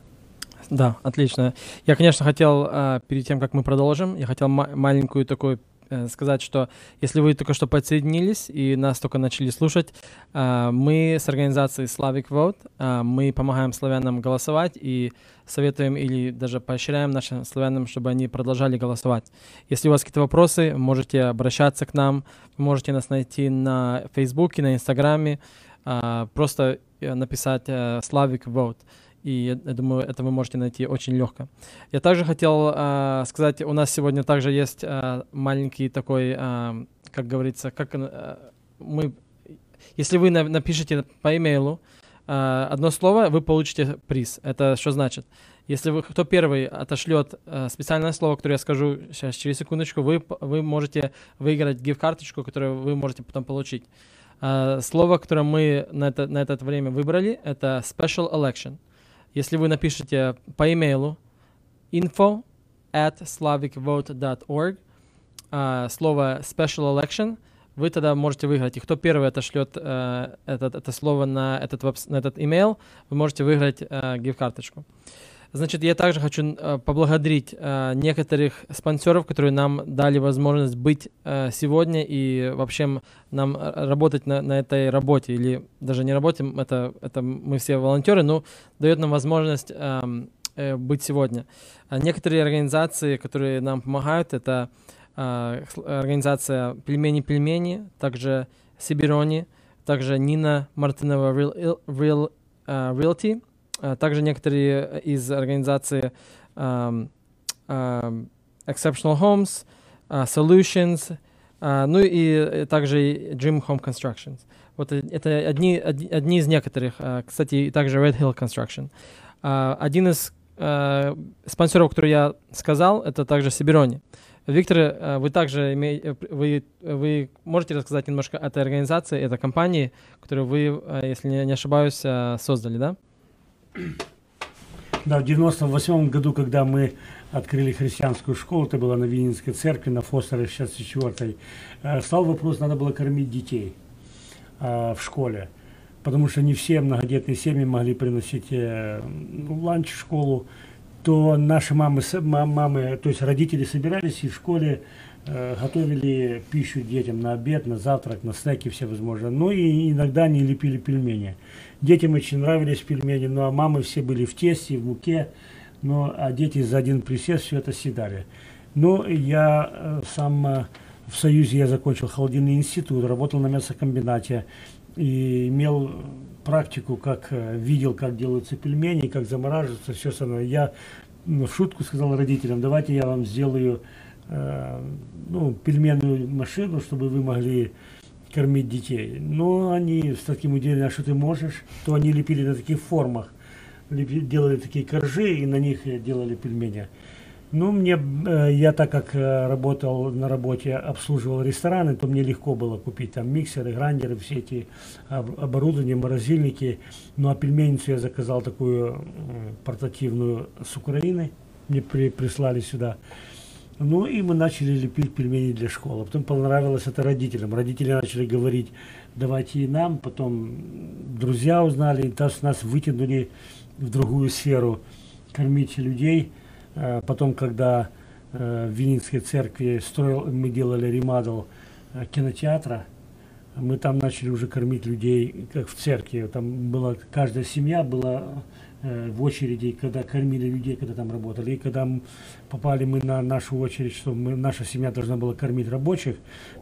Да, отлично. Я, конечно, хотел, а, перед тем, как мы продолжим, я хотел маленькую такую Э, сказать, что если вы только что подсоединились и нас только начали слушать, э, мы с организацией Slavic Vote, э, мы помогаем славянам голосовать и советуем или даже поощряем нашим славянам, чтобы они продолжали голосовать. Если у вас какие-то вопросы, можете обращаться к нам, можете нас найти на Фейсбуке, на Инстаграме, просто написать Slavic Vote и я, думаю, это вы можете найти очень легко. Я также хотел э, сказать, у нас сегодня также есть э, маленький такой, э, как говорится, как э, мы, если вы на, напишите по имейлу э, одно слово, вы получите приз. Это что значит? Если вы, кто первый отошлет э, специальное слово, которое я скажу сейчас через секундочку, вы, вы можете выиграть гифт-карточку, которую вы можете потом получить. Uh, слово, которое мы на это, на это время выбрали, это special election. Если вы напишете по имейлу info at slavicvote.org uh, слово special election, вы тогда можете выиграть. И кто первый отошлет uh, этот, это слово на этот, на этот имейл, вы можете выиграть uh, гифт-карточку. Значит, я также хочу uh, поблагодарить uh, некоторых спонсоров, которые нам дали возможность быть uh, сегодня и вообще нам работать на, на этой работе, или даже не работе, это, это мы все волонтеры, но дает нам возможность uh, быть сегодня. Uh, некоторые организации, которые нам помогают, это организация «Пельмени-пельмени», также «Сибирони», также Нина Мартынова Real, Real, Realty, а, также некоторые из организаций um, um, Exceptional Homes, uh, Solutions, uh, ну и также Dream Home Constructions. Вот это одни, одни, из некоторых. Uh, кстати, также Red Hill Construction. Uh, один из uh, спонсоров, который я сказал, это также Сибирони. Виктор, вы также имеете, вы, вы можете рассказать немножко о этой организации, этой компании, которую вы, если не ошибаюсь, создали, да? Да, в 98 году, когда мы открыли христианскую школу, это было на Винницкой церкви, на Фостера 64-й, э, стал вопрос, надо было кормить детей э, в школе, потому что не все многодетные семьи могли приносить э, ну, ланч в школу, то наши мамы, мамы, то есть родители собирались и в школе готовили пищу детям на обед, на завтрак, на снеки все возможно. Ну и иногда они лепили пельмени. Детям очень нравились пельмени, ну а мамы все были в тесте, в муке, ну а дети за один присест все это съедали. Ну, я э, сам э, в Союзе я закончил холодильный институт, работал на мясокомбинате и имел практику, как э, видел, как делаются пельмени, как замораживаются, все остальное. Я ну, в шутку сказал родителям, давайте я вам сделаю э, ну, пельменную машину, чтобы вы могли кормить детей. Но они с таким удивлением, а что ты можешь, то они лепили на таких формах, делали такие коржи и на них делали пельмени. Ну, мне, я так как работал на работе, обслуживал рестораны, то мне легко было купить там миксеры, грандеры, все эти оборудования, морозильники. Ну, а пельменницу я заказал такую портативную с Украины, мне при, прислали сюда. Ну и мы начали лепить пельмени для школы. Потом понравилось это родителям. Родители начали говорить, давайте и нам. Потом друзья узнали, и нас, нас вытянули в другую сферу кормить людей. Э, потом, когда э, в Винницкой церкви строил, мы делали ремадл э, кинотеатра, Мы там начали уже кормить людей, как в церкви. Там была, каждая семья была в очереди, когда кормили людей, когда там работали. И когда попали мы на нашу очередь, что мы, наша семья должна была кормить рабочих,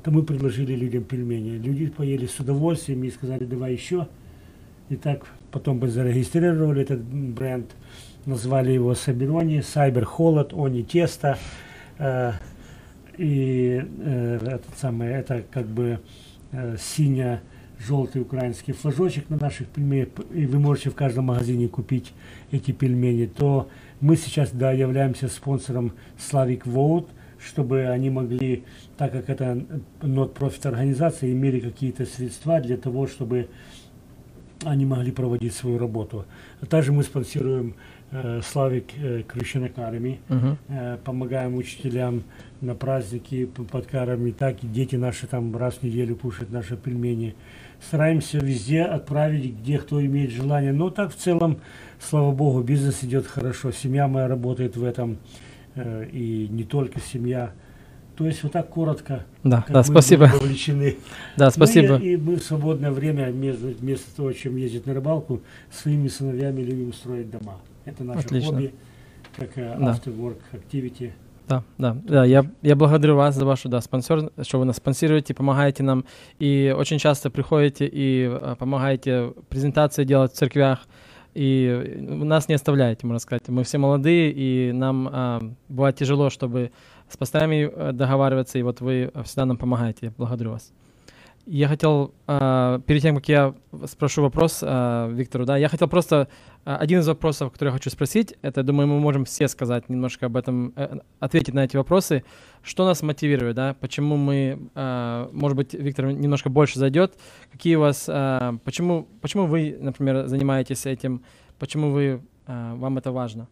то мы предложили людям пельмени. Люди поели с удовольствием и сказали, давай еще. И так потом мы зарегистрировали этот бренд, назвали его Саберони, Сайбер Холод, Они Тесто. Э, и э, этот самый, это как бы э, синя-желтый украинский флажочек на наших пельменях, и вы можете в каждом магазине купить эти пельмени, то мы сейчас, да, являемся спонсором Slavic Vote, чтобы они могли, так как это not-profit организация, имели какие-то средства для того, чтобы они могли проводить свою работу. Также мы спонсируем э, Славик э, Christian Academy, uh-huh. э, помогаем учителям на праздники под карами, так и дети наши там раз в неделю кушают наши пельмени. Стараемся везде отправить, где кто имеет желание. Но так в целом, слава богу, бизнес идет хорошо. Семья моя работает в этом, э, и не только семья. То есть вот так коротко. Да, да, спасибо. Вовлечены. Да, спасибо. Ну, и, мы в свободное время, вместо, вместо того, чем ездить на рыбалку, своими сыновьями любим строить дома. Это наше Отлично. хобби, как да. after work activity. Да, да, да. Я, я благодарю вас за вашу да, спонсор, что вы нас спонсируете, помогаете нам. И очень часто приходите и а, помогаете презентации делать в церквях. И нас не оставляете, можно сказать. Мы все молодые, и нам а, бывает тяжело, чтобы с пасторами э, договариваться, и вот вы всегда нам помогаете. Я благодарю вас. Я хотел, э, перед тем, как я спрошу вопрос э, Виктору, да, я хотел просто, э, один из вопросов, который я хочу спросить, это, думаю, мы можем все сказать немножко об этом, ответить на эти вопросы. Что нас мотивирует, да, почему мы, может быть, Виктор немножко больше зайдет, какие у вас, почему, почему вы, например, занимаетесь этим, почему вы, вам это важно?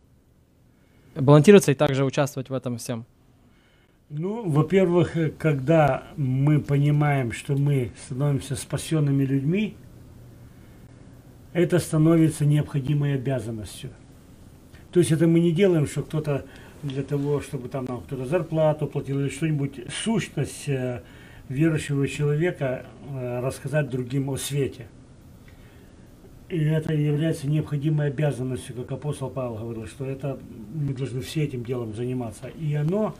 Балансироваться и также участвовать в этом всем. Ну, во-первых, э, когда мы понимаем, что мы становимся спасенными людьми, это становится необходимой обязанностью. То есть это мы не делаем, что кто-то для того, чтобы там нам кто-то зарплату платил или что-нибудь, сущность э, верующего человека э, рассказать другим о свете. И это является необходимой обязанностью, как апостол Павел говорил, что это мы должны все этим делом заниматься. И оно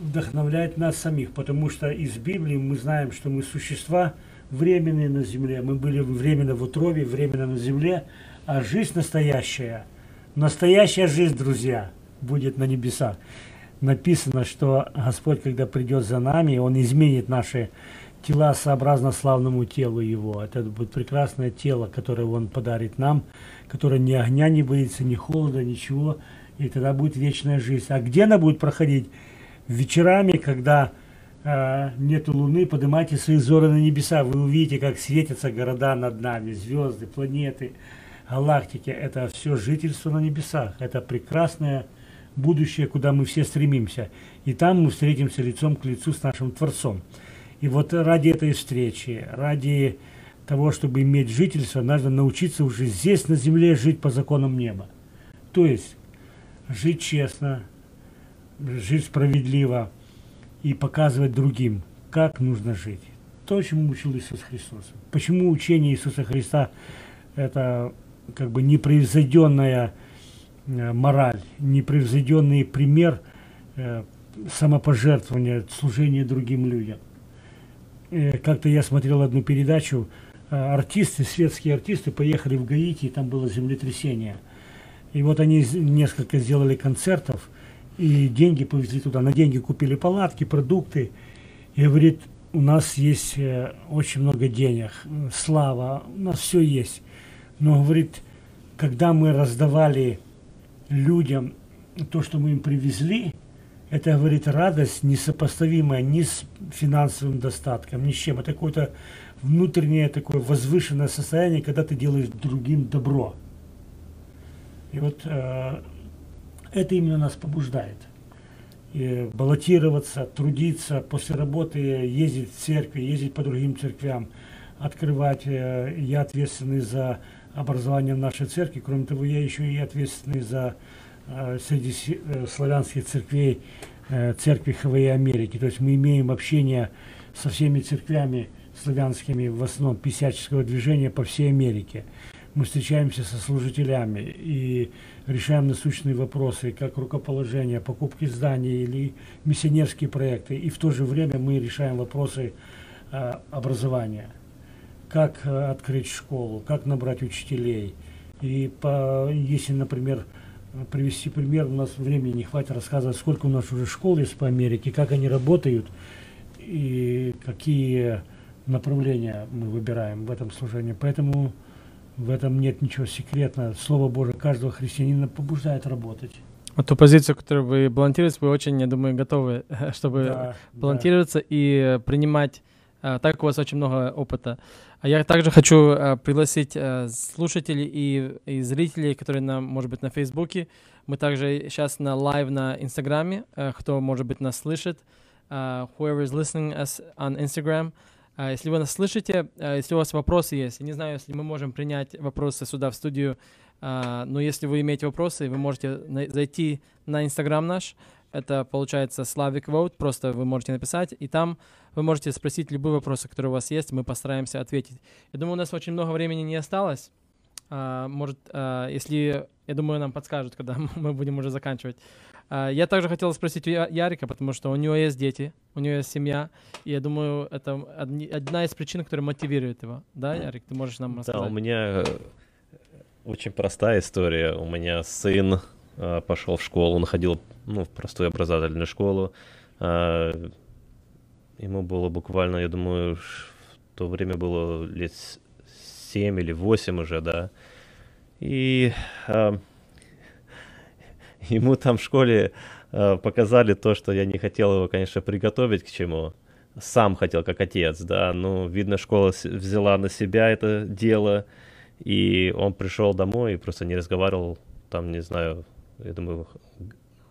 вдохновляет нас самих, потому что из Библии мы знаем, что мы существа временные на земле, мы были временно в утробе, временно на земле, а жизнь настоящая, настоящая жизнь, друзья, будет на небесах. Написано, что Господь, когда придет за нами, Он изменит наши тела сообразно славному телу Его. Это будет прекрасное тело, которое Он подарит нам, которое ни огня не боится, ни холода, ничего, и тогда будет вечная жизнь. А где она будет проходить? Вечерами, когда э, нету луны, поднимайте свои взоры на небеса, вы увидите, как светятся города над нами, звезды, планеты, галактики. Это все жительство на небесах. Это прекрасное будущее, куда мы все стремимся. И там мы встретимся лицом к лицу с нашим Творцом. И вот ради этой встречи, ради того, чтобы иметь жительство, надо научиться уже здесь, на земле, жить по законам неба. То есть жить честно, жить справедливо и показывать другим, как нужно жить. То, чему учил Иисус Христос. Почему учение Иисуса Христа – это как бы непревзойденная э, мораль, непревзойденный пример э, самопожертвования, служения другим людям. Э, как-то я смотрел одну передачу, артисты, светские артисты поехали в Гаити, и там было землетрясение – и вот они несколько сделали концертов, и деньги повезли туда. На деньги купили палатки, продукты. И говорит, у нас есть э, очень много денег, слава, у нас все есть. Но, говорит, когда мы раздавали людям то, что мы им привезли, это, говорит, радость несопоставимая ни с финансовым достатком, ни с чем. Это какое-то внутреннее такое возвышенное состояние, когда ты делаешь другим добро. И вот э, это именно нас побуждает. И баллотироваться, трудиться, после работы ездить в церкви, ездить по другим церквям, открывать. Э, я ответственный за образование в нашей церкви. Кроме того, я еще и ответственный за э, среди э, славянских церквей э, церкви ХВИ Америки. То есть мы имеем общение со всеми церквями славянскими, в основном писяческого движения по всей Америке. Мы встречаемся со служителями и решаем насущные вопросы, как рукоположение, покупки зданий или миссионерские проекты. И в то же время мы решаем вопросы э, образования. Как э, открыть школу, как набрать учителей. И по, если, например, привести пример, у нас времени не хватит рассказывать, сколько у нас уже школ есть по Америке, как они работают и какие направления мы выбираем в этом служении. Поэтому в этом нет ничего секретного. Слово Божие каждого христианина побуждает работать. Вот ту позицию, которую вы балансируете, вы очень, я думаю, готовы, чтобы да, балансироваться да. и принимать, а, так у вас очень много опыта. А я также хочу а, пригласить слушателей и, и зрителей, которые, на, может быть, на Фейсбуке. Мы также сейчас на live на Инстаграме, кто, может быть, нас слышит. whoever is listening us on Instagram – если вы нас слышите, а, если у вас вопросы есть, я не знаю, если мы можем принять вопросы сюда в студию, а, но если вы имеете вопросы, вы можете зайти на Инстаграм наш, это получается Slavic Vote, просто вы можете написать, и там вы можете спросить любые вопросы, которые у вас есть, мы постараемся ответить. Я думаю, у нас очень много времени не осталось. Может, если, я думаю, нам подскажут, когда мы будем уже заканчивать. А, я также хотел спросить у Ярика, потому что у него есть дети, у него есть семья, и я думаю, это одна из причин, которая мотивирует его. Да, Ярик, ты можешь нам рассказать? Да, у меня э, очень простая история. У меня сын э, пошел в школу, он ходил ну, в простую образовательную школу. Ему было буквально, я думаю, в то время было лет 7 или 8 уже, да. И ему там в школе э, показали то, что я не хотел его, конечно, приготовить к чему. Сам хотел как отец, да, ну, видно, школа взяла на себя это дело, и он пришел домой и просто не разговаривал, там, не знаю, я думаю,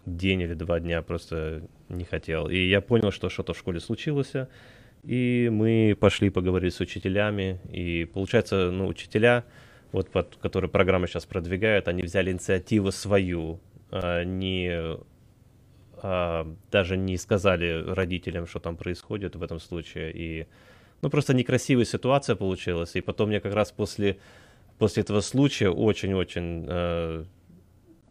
день или два дня просто не хотел. И я понял, что что-то в школе случилось, и мы пошли поговорить с учителями, и получается, ну, учителя, вот под, которые программа сейчас продвигают, они взяли инициативу свою, а, не а, даже не сказали родителям, что там происходит в этом случае. И, ну, просто некрасивая ситуация получилась. И потом мне как раз после, после этого случая очень-очень, э,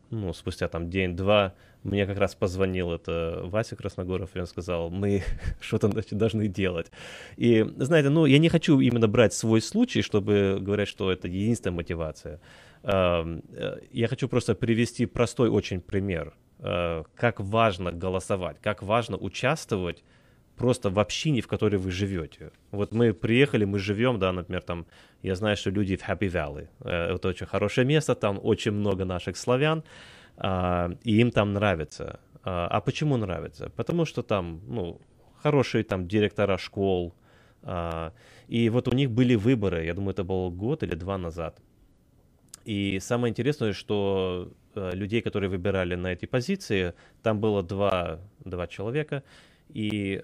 ну, спустя там день-два, мне как раз позвонил это Вася Красногоров, и он сказал, мы что-то должны делать. И, знаете, ну, я не хочу именно брать свой случай, чтобы говорить, что это единственная мотивация. Э, я хочу просто привести простой очень пример, э, как важно голосовать, как важно участвовать просто в общине, в которой вы живете. Вот мы приехали, мы живем, да, например, там, я знаю, что люди в Happy Valley. Э, это очень хорошее место, там очень много наших славян, и им там нравится. А, а почему нравится? Потому что там, ну, хорошие там директора школ, а, и вот у них были выборы, я думаю, это был год или два назад. И самое интересное, что э, людей, которые выбирали на эти позиции, там было два, два человека, и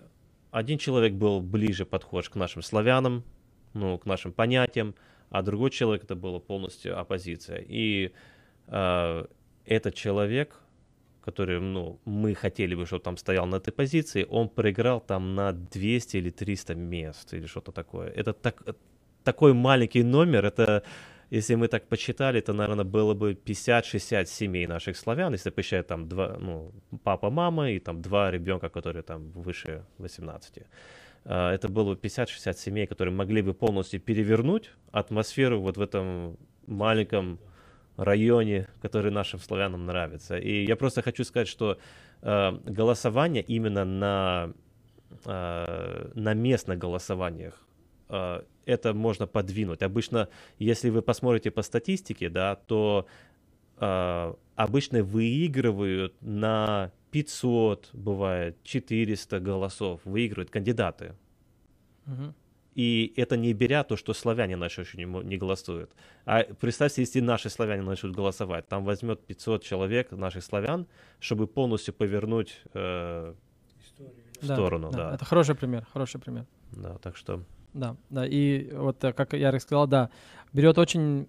один человек был ближе подхож к нашим славянам, ну, к нашим понятиям, а другой человек это была полностью оппозиция. И э, этот человек, который, ну, мы хотели бы, чтобы там стоял на этой позиции, он проиграл там на 200 или 300 мест или что-то такое. Это так, такой маленький номер, это если мы так посчитали, то, наверное, было бы 50-60 семей наших славян, если посчитать там два, ну, папа, мама и там два ребенка, которые там выше 18. А, это было бы 50-60 семей, которые могли бы полностью перевернуть атмосферу вот в этом маленьком районе, который нашим славянам нравится. И я просто хочу сказать, что э, голосование именно на, э, на местных голосованиях э, это можно подвинуть. Обычно, если вы посмотрите по статистике, да, то э, обычно выигрывают на 500, бывает 400 голосов, выигрывают кандидаты. Угу. И это не беря то, что славяне наши еще не, не голосуют. А представьте, если наши славяне начнут голосовать, там возьмет 500 человек наших славян, чтобы полностью повернуть э, в да, сторону. Да, да. Это хороший пример, хороший пример. Да, так что да, да. И вот, э, как Ярик сказал, да, берет очень,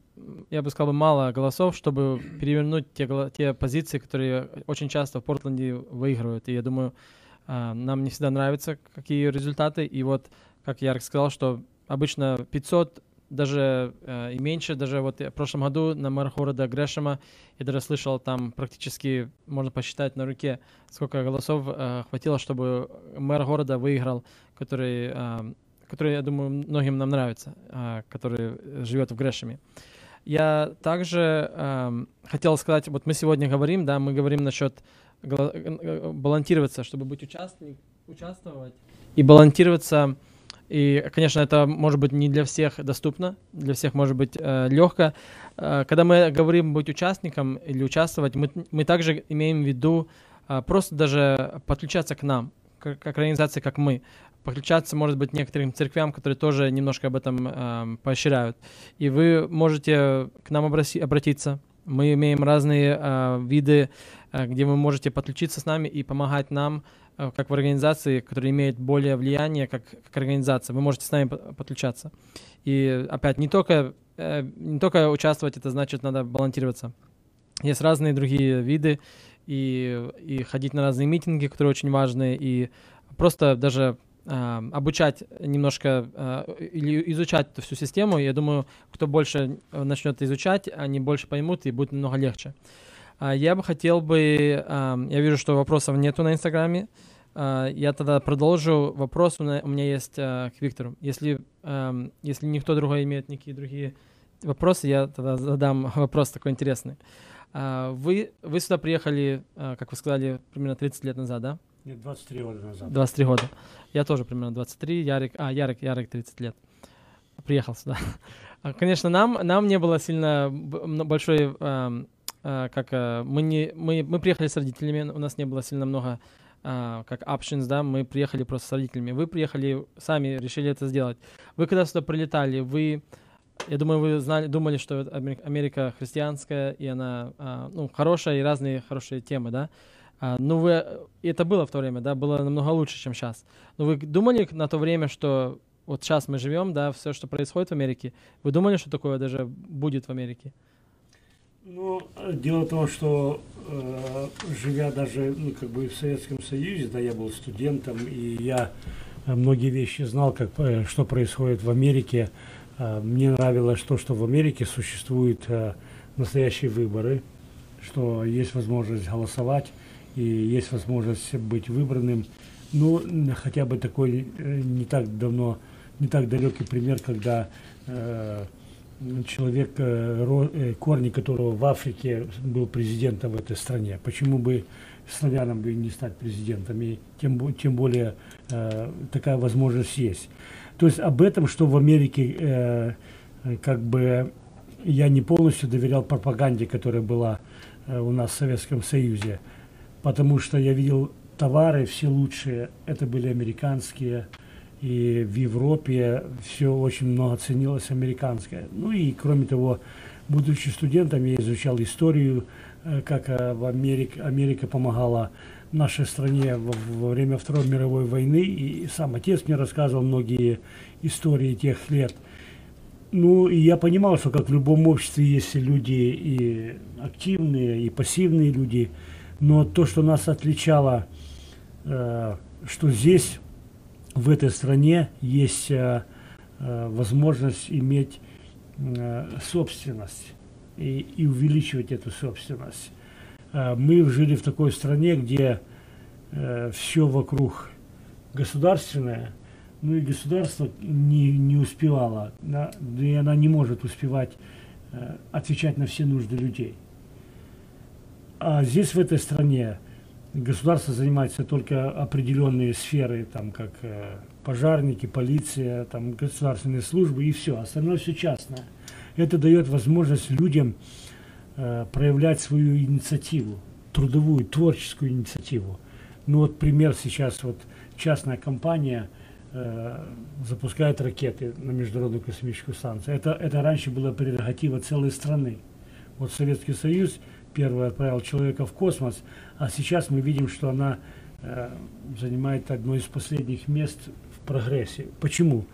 я бы сказал, мало голосов, чтобы перевернуть те, те позиции, которые очень часто в Портленде выигрывают. И я думаю, а, нам не всегда нравятся какие результаты. И вот, как Ярк сказал, что обычно 500 даже э, и меньше, даже вот в прошлом году на мэра города Грешема я даже слышал там практически, можно посчитать на руке, сколько голосов э, хватило, чтобы мэр города выиграл, который, э, который, я думаю, многим нам нравится, э, который живет в Грешеме. Я также э, хотел сказать, вот мы сегодня говорим, да, мы говорим насчет балансироваться, чтобы быть участник, участвовать и балансироваться и, конечно, это может быть не для всех доступно, для всех может быть э, легко. Э, когда мы говорим быть участником или участвовать, мы, мы также имеем в виду э, просто даже подключаться к нам, как, как организации, как мы. Подключаться, может быть, некоторым церквям, которые тоже немножко об этом э, поощряют. И вы можете к нам обрати, обратиться. Мы имеем разные э, виды, э, где вы можете подключиться с нами и помогать нам как в организации, которая имеет более влияние, как, как организация. Вы можете с нами подключаться. И опять, не только, э, не только участвовать, это значит, надо балансироваться. Есть разные другие виды, и, и ходить на разные митинги, которые очень важны, и просто даже э, обучать немножко э, или изучать эту всю систему. Я думаю, кто больше начнет изучать, они больше поймут, и будет намного легче. А, я бы хотел бы, я вижу, что вопросов нету на Инстаграме. А, я тогда продолжу. Вопрос у меня есть а, к Виктору. Если, если никто другой имеет никакие другие вопросы, я тогда задам вопрос такой интересный. Вы, вы сюда приехали, как вы сказали, примерно 30 лет назад, да? Нет, 23 года назад. 23 года. Я тоже примерно 23, Ярик, а, Ярик, Ярик 30 лет. Приехал сюда. Конечно, нам, нам не было сильно большой как э, мы не мы мы приехали с родителями, у нас не было сильно много Uh, как options, да, мы приехали просто с родителями. Вы приехали, сами решили это сделать. Вы когда сюда прилетали, вы, я думаю, вы знали, думали, что Америка христианская, и она, uh, ну, хорошая, и разные хорошие темы, да. Uh, ну, вы, это было в то время, да, было намного лучше, чем сейчас. Но вы думали на то время, что вот сейчас мы живем, да, все, что происходит в Америке, вы думали, что такое даже будет в Америке? Ну, дело в том, что э, живя даже ну, как бы в Советском Союзе, да, я был студентом, и я э, многие вещи знал, как, э, что происходит в Америке. Э, мне нравилось то, что в Америке существуют э, настоящие выборы, что есть возможность голосовать и есть возможность быть выбранным. Ну, хотя бы такой э, не так давно, не так далекий пример, когда э, человек, э, корни которого в Африке был президентом в этой стране. Почему бы славянам бы не стать президентами, тем, тем более э, такая возможность есть. То есть об этом, что в Америке э, как бы я не полностью доверял пропаганде, которая была у нас в Советском Союзе, потому что я видел товары все лучшие, это были американские, и в Европе все очень много ценилось американское. Ну и кроме того, будучи студентом, я изучал историю, э, как э, в Америке, Америка помогала нашей стране во, время Второй мировой войны. И сам отец мне рассказывал многие истории тех лет. Ну, и я понимал, что как в любом обществе есть люди и активные, и пассивные люди. Но то, что нас отличало, э, что здесь в этой стране есть э, э, возможность иметь э, собственность и, и увеличивать эту собственность. Мы жили в такой стране, где все вокруг государственное, ну и государство не, не успевало, да, да и она не может успевать отвечать на все нужды людей. А здесь, в этой стране, государство занимается только определенные сферы, там как э, пожарники, полиция, там государственные службы и все, остальное все частное. Это дает возможность людям э, проявлять свою инициативу, трудовую, творческую инициативу. Ну вот пример сейчас, вот частная компания э, запускает ракеты на Международную космическую станцию. Это, это раньше была прерогатива целой страны. Вот Советский Союз первый отправил человека в космос, а сейчас мы видим, что она э, занимает одно из последних мест в прогрессе. Почему?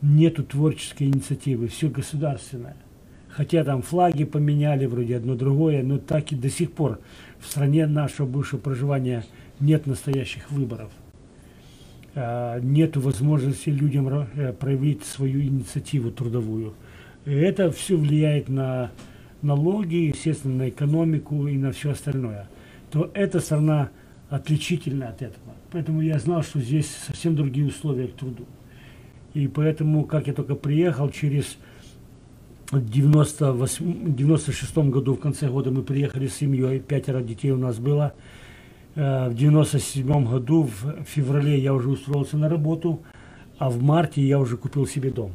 Нету творческой инициативы, все государственное. Хотя там флаги поменяли, вроде одно другое, но так и до сих пор в стране нашего бывшего проживания нет настоящих выборов. э, нет возможности людям э, проявить свою инициативу трудовую. И это все влияет на налоги, естественно, на экономику и на все остальное. То эта страна отличительна от этого. Поэтому я знал, что здесь совсем другие условия к труду. И поэтому, как я только приехал, через 98, 96 году, в конце года мы приехали с семьей, пятеро детей у нас было. Э, в 97 году, в феврале я уже устроился на работу, а в марте я уже купил себе дом.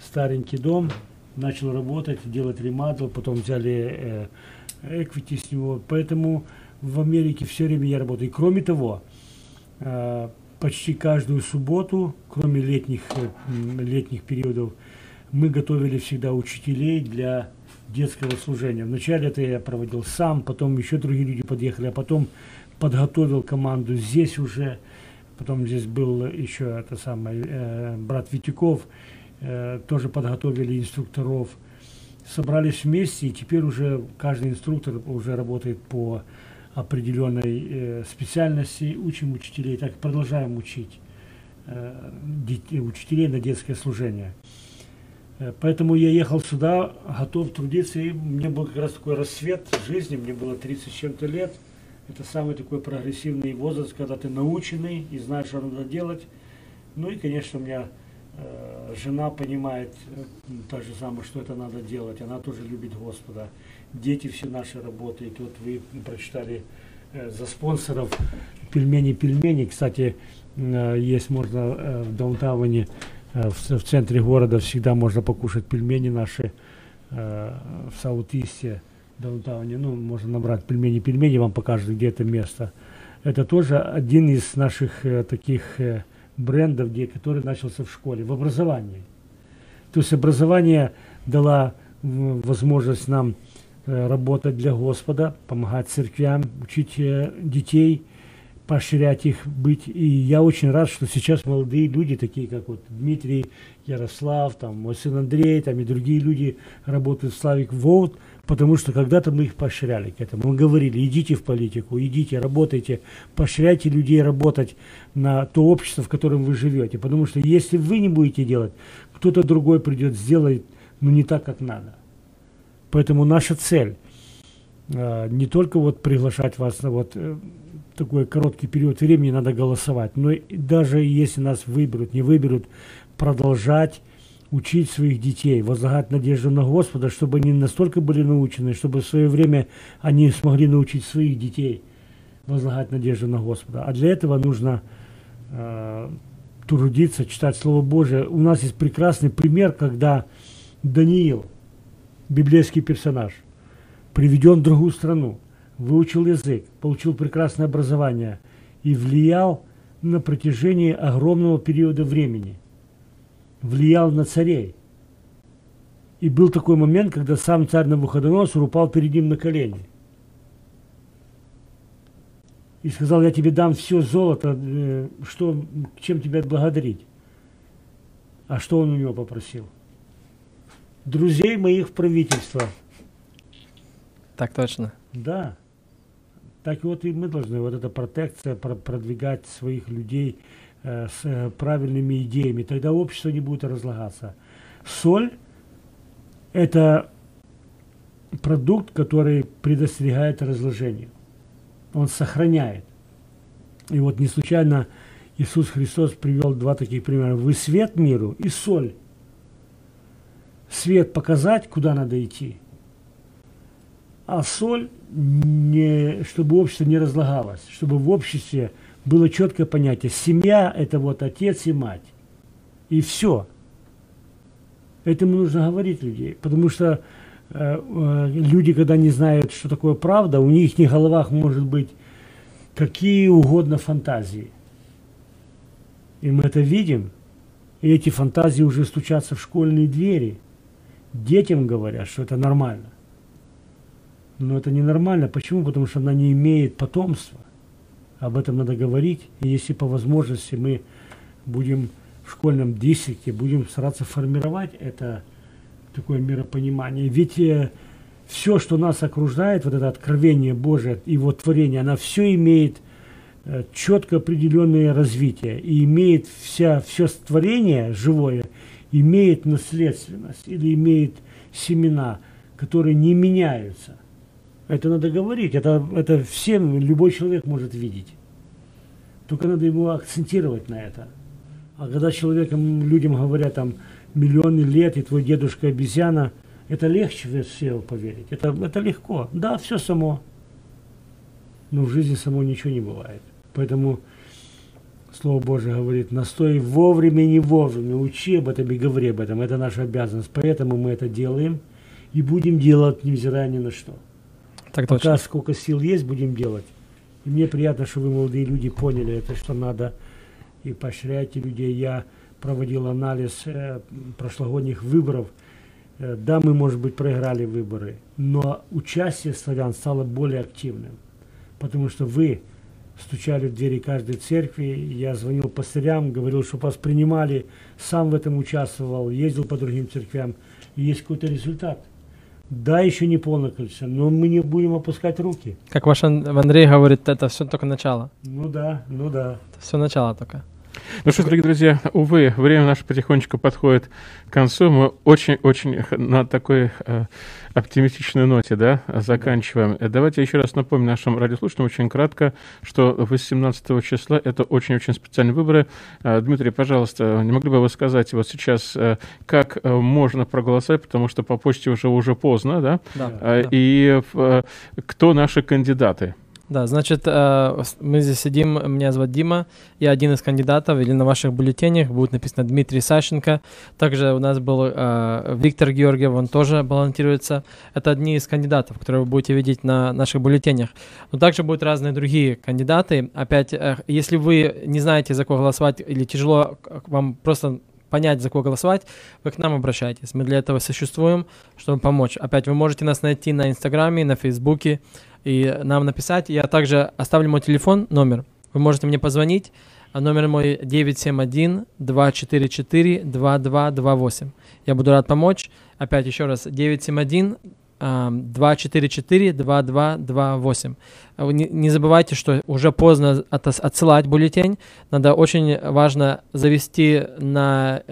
Старенький дом, начал работать, делать ремонт, потом взяли э, эквити с него. Поэтому в Америке все время я работаю. И кроме того, э, почти каждую субботу, кроме летних, летних периодов, мы готовили всегда учителей для детского служения. Вначале это я проводил сам, потом еще другие люди подъехали, а потом подготовил команду здесь уже. Потом здесь был еще это самое, э, брат Витяков, э, тоже подготовили инструкторов. Собрались вместе, и теперь уже каждый инструктор уже работает по определенной э, специальности, учим учителей, так продолжаем учить э, учителей на детское служение. Э, поэтому я ехал сюда, готов трудиться, и мне был как раз такой рассвет жизни, мне было 30 с чем-то лет. Это самый такой прогрессивный возраст, когда ты наученный и знаешь, что надо делать. Ну и, конечно, у меня э, жена понимает э, так же самое, что это надо делать. Она тоже любит Господа. Дети все наши работают. Вот вы прочитали э, за спонсоров пельмени-пельмени. Кстати, э, есть можно э, в даунтауне Э, в, центре города всегда можно покушать пельмени наши э, в Саутисте, даунтауне. Ну, можно набрать пельмени, пельмени вам покажут, где это место. Это тоже один из наших э, таких э, брендов, который начался в школе, в образовании. То есть образование дало возможность нам э, работать для Господа, помогать церквям, учить э, детей – поощрять их быть. И я очень рад, что сейчас молодые люди, такие как вот Дмитрий, Ярослав, там, мой сын Андрей, там и другие люди работают в Славик Волт, потому что когда-то мы их поощряли к этому. Мы говорили, идите в политику, идите, работайте, поощряйте людей работать на то общество, в котором вы живете. Потому что если вы не будете делать, кто-то другой придет, сделает, но не так, как надо. Поэтому наша цель э, не только вот приглашать вас на вот э, такой короткий период времени надо голосовать. Но даже если нас выберут, не выберут, продолжать учить своих детей, возлагать надежду на Господа, чтобы они настолько были научены, чтобы в свое время они смогли научить своих детей возлагать надежду на Господа. А для этого нужно э, трудиться, читать Слово Божие. У нас есть прекрасный пример, когда Даниил, библейский персонаж, приведен в другую страну выучил язык, получил прекрасное образование и влиял на протяжении огромного периода времени. Влиял на царей. И был такой момент, когда сам царь Навуходоносор упал перед ним на колени. И сказал, я тебе дам все золото, э, что, чем тебя благодарить. А что он у него попросил? Друзей моих в правительство. Так точно. Да. Так вот и мы должны, вот эта протекция, продвигать своих людей с э, правильными идеями. Тогда общество не будет разлагаться. Соль – это продукт, который предостерегает разложению. Он сохраняет. И вот не случайно Иисус Христос привел два таких примера. Вы свет миру и соль. Свет показать, куда надо идти – а соль, не, чтобы общество не разлагалось, чтобы в обществе было четкое понятие. Семья – это вот отец и мать. И все. Этому нужно говорить людей, потому что э, э, люди, когда не знают, что такое правда, у них в головах может быть какие угодно фантазии. И мы это видим. И эти фантазии уже стучатся в школьные двери. Детям говорят, что это нормально. Но это ненормально. Почему? Потому что она не имеет потомства. Об этом надо говорить. И если по возможности мы будем в школьном дистрикте, будем стараться формировать это такое миропонимание. Ведь э, все, что нас окружает, вот это откровение Божие, его творение, оно все имеет э, четко определенное развитие и имеет вся, все творение живое, имеет наследственность или имеет семена, которые не меняются. Это надо говорить, это, это всем, любой человек может видеть. Только надо ему акцентировать на это. А когда человекам, людям говорят там миллионы лет, и твой дедушка обезьяна, это легче все поверить. Это, это легко. Да, все само. Но в жизни само ничего не бывает. Поэтому Слово Божие говорит, настой вовремя не вовремя, учи об этом и говори об этом. Это наша обязанность. Поэтому мы это делаем и будем делать, невзирая ни на что. Так Пока точно. сколько сил есть, будем делать. И мне приятно, что вы, молодые люди, поняли это, что надо, и поощряйте людей. Я проводил анализ э, прошлогодних выборов. Э, да, мы, может быть, проиграли выборы, но участие славян стало более активным, потому что вы стучали в двери каждой церкви, я звонил пастырям, говорил, что вас принимали, сам в этом участвовал, ездил по другим церквям, и есть какой-то результат. Да, еще не полное количество, но мы не будем опускать руки. Как ваш Андрей говорит, это все только начало. Ну да, ну да. Это все начало только. Ну что, дорогие друзья, увы, время наше потихонечку подходит к концу. Мы очень-очень на такой э, оптимистичной ноте да, заканчиваем. Э, давайте еще раз напомню нашим радиослушателям очень кратко, что 18 числа это очень-очень специальные выборы. Э, Дмитрий, пожалуйста, не могли бы вы сказать вот сейчас, э, как э, можно проголосовать, потому что по почте уже уже поздно, да? Да. Э, да. И э, кто наши кандидаты? Да, значит, э, мы здесь сидим, меня зовут Дима, я один из кандидатов, или на ваших бюллетенях будет написано Дмитрий Сащенко. Также у нас был э, Виктор Георгиев, он тоже балансируется. Это одни из кандидатов, которые вы будете видеть на наших бюллетенях. Но также будут разные другие кандидаты. Опять, э, если вы не знаете, за кого голосовать, или тяжело вам просто понять, за кого голосовать, вы к нам обращайтесь. Мы для этого существуем, чтобы помочь. Опять, вы можете нас найти на Инстаграме, на Фейсбуке, и нам написать. Я также оставлю мой телефон, номер. Вы можете мне позвонить. А номер мой 971-244-2228. Я буду рад помочь. Опять еще раз, 971 244-2228. Не, не забывайте, что уже поздно от, отсылать бюллетень. Надо очень важно завести на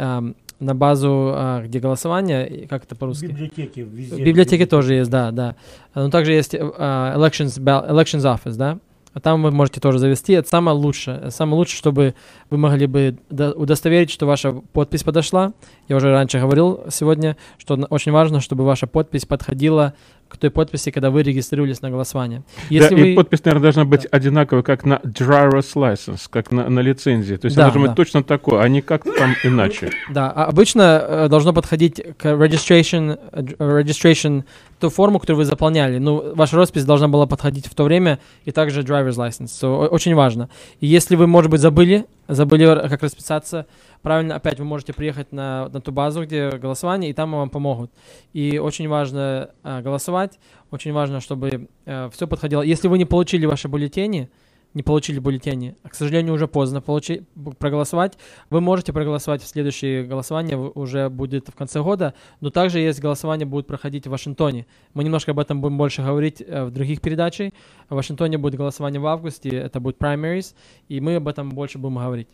на базу, а, где голосование, как это по-русски? Библиотеки. Везде. Библиотеки тоже есть, да, да. Но также есть uh, elections, elections office, да. А там вы можете тоже завести. Это самое лучшее. Самое лучшее, чтобы вы могли бы удостоверить, что ваша подпись подошла. Я уже раньше говорил сегодня, что очень важно, чтобы ваша подпись подходила к той подписи, когда вы регистрировались на голосование. Если да, вы... и подпись, наверное, должна быть да. одинаковой, как на driver's license, как на, на лицензии. То есть да, она должна да. быть точно такой, а не как там иначе. Да, а обычно э, должно подходить к registration, registration ту форму, которую вы заполняли. Ну, ваша роспись должна была подходить в то время, и также driver's license. So, очень важно. И если вы, может быть, забыли, забыли, как расписаться, правильно, опять вы можете приехать на, на ту базу, где голосование, и там вам помогут. И очень важно э, голосовать, очень важно, чтобы э, все подходило. Если вы не получили ваши бюллетени, не получили бюллетени, а, к сожалению, уже поздно получи, проголосовать. Вы можете проголосовать в следующее голосование, уже будет в конце года, но также есть голосование будет проходить в Вашингтоне. Мы немножко об этом будем больше говорить э, в других передачах. В Вашингтоне будет голосование в августе, это будет primaries, и мы об этом больше будем говорить.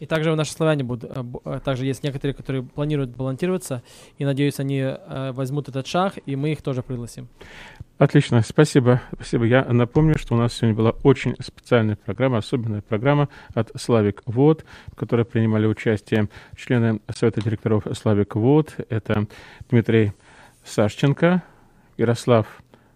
И также наши славяне будут, э, э, также есть некоторые, которые планируют балансироваться, и надеюсь, они э, возьмут этот шаг, и мы их тоже пригласим. Отлично, спасибо. Спасибо. Я напомню, что у нас сегодня была очень специальная программа, особенная программа от Славик Вот, в которой принимали участие члены Совета директоров Славик Вот. Это Дмитрий Сашченко, Ярослав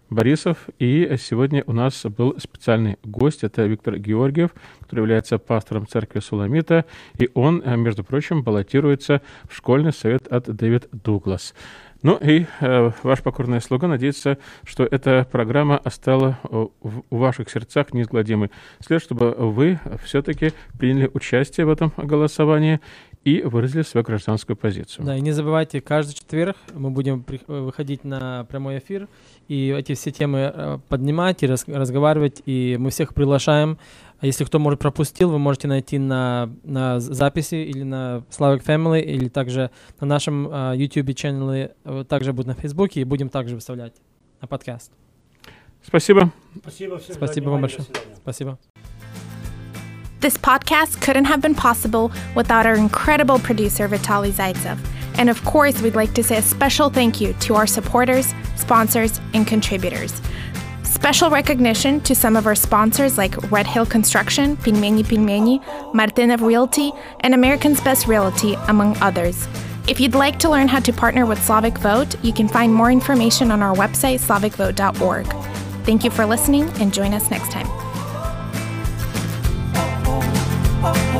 Борисов. И сегодня у нас был специальный гость. Это Виктор Георгиев, который является пастором церкви Суламита. И он, э, между прочим, баллотируется в школьный совет от Дэвид Дуглас. Ну и э, ваш покорный слуга надеется, что эта программа остала в, в ваших сердцах неизгладимой. След, чтобы вы все-таки приняли участие в этом голосовании и выразили свою гражданскую позицию. Да, и не забывайте, каждый четверг мы будем при, выходить на прямой эфир и эти все темы э, поднимать и раз, разговаривать, и мы всех приглашаем. А если кто, может, пропустил, вы можете найти на, на записи или на Slavic Family, или также на нашем uh, э, также будет на Фейсбуке, и будем также выставлять на подкаст. Спасибо. Спасибо всем Спасибо вам большое. Спасибо. This podcast couldn't have been possible without our incredible producer, Vitaly Zaitsev. And of course, we'd like to say a special thank you to our supporters, sponsors, and contributors. Special recognition to some of our sponsors like Red Hill Construction, Pilmeni Pilmeni, Martinov Realty, and American's Best Realty, among others. If you'd like to learn how to partner with Slavic Vote, you can find more information on our website, slavicvote.org. Thank you for listening and join us next time oh.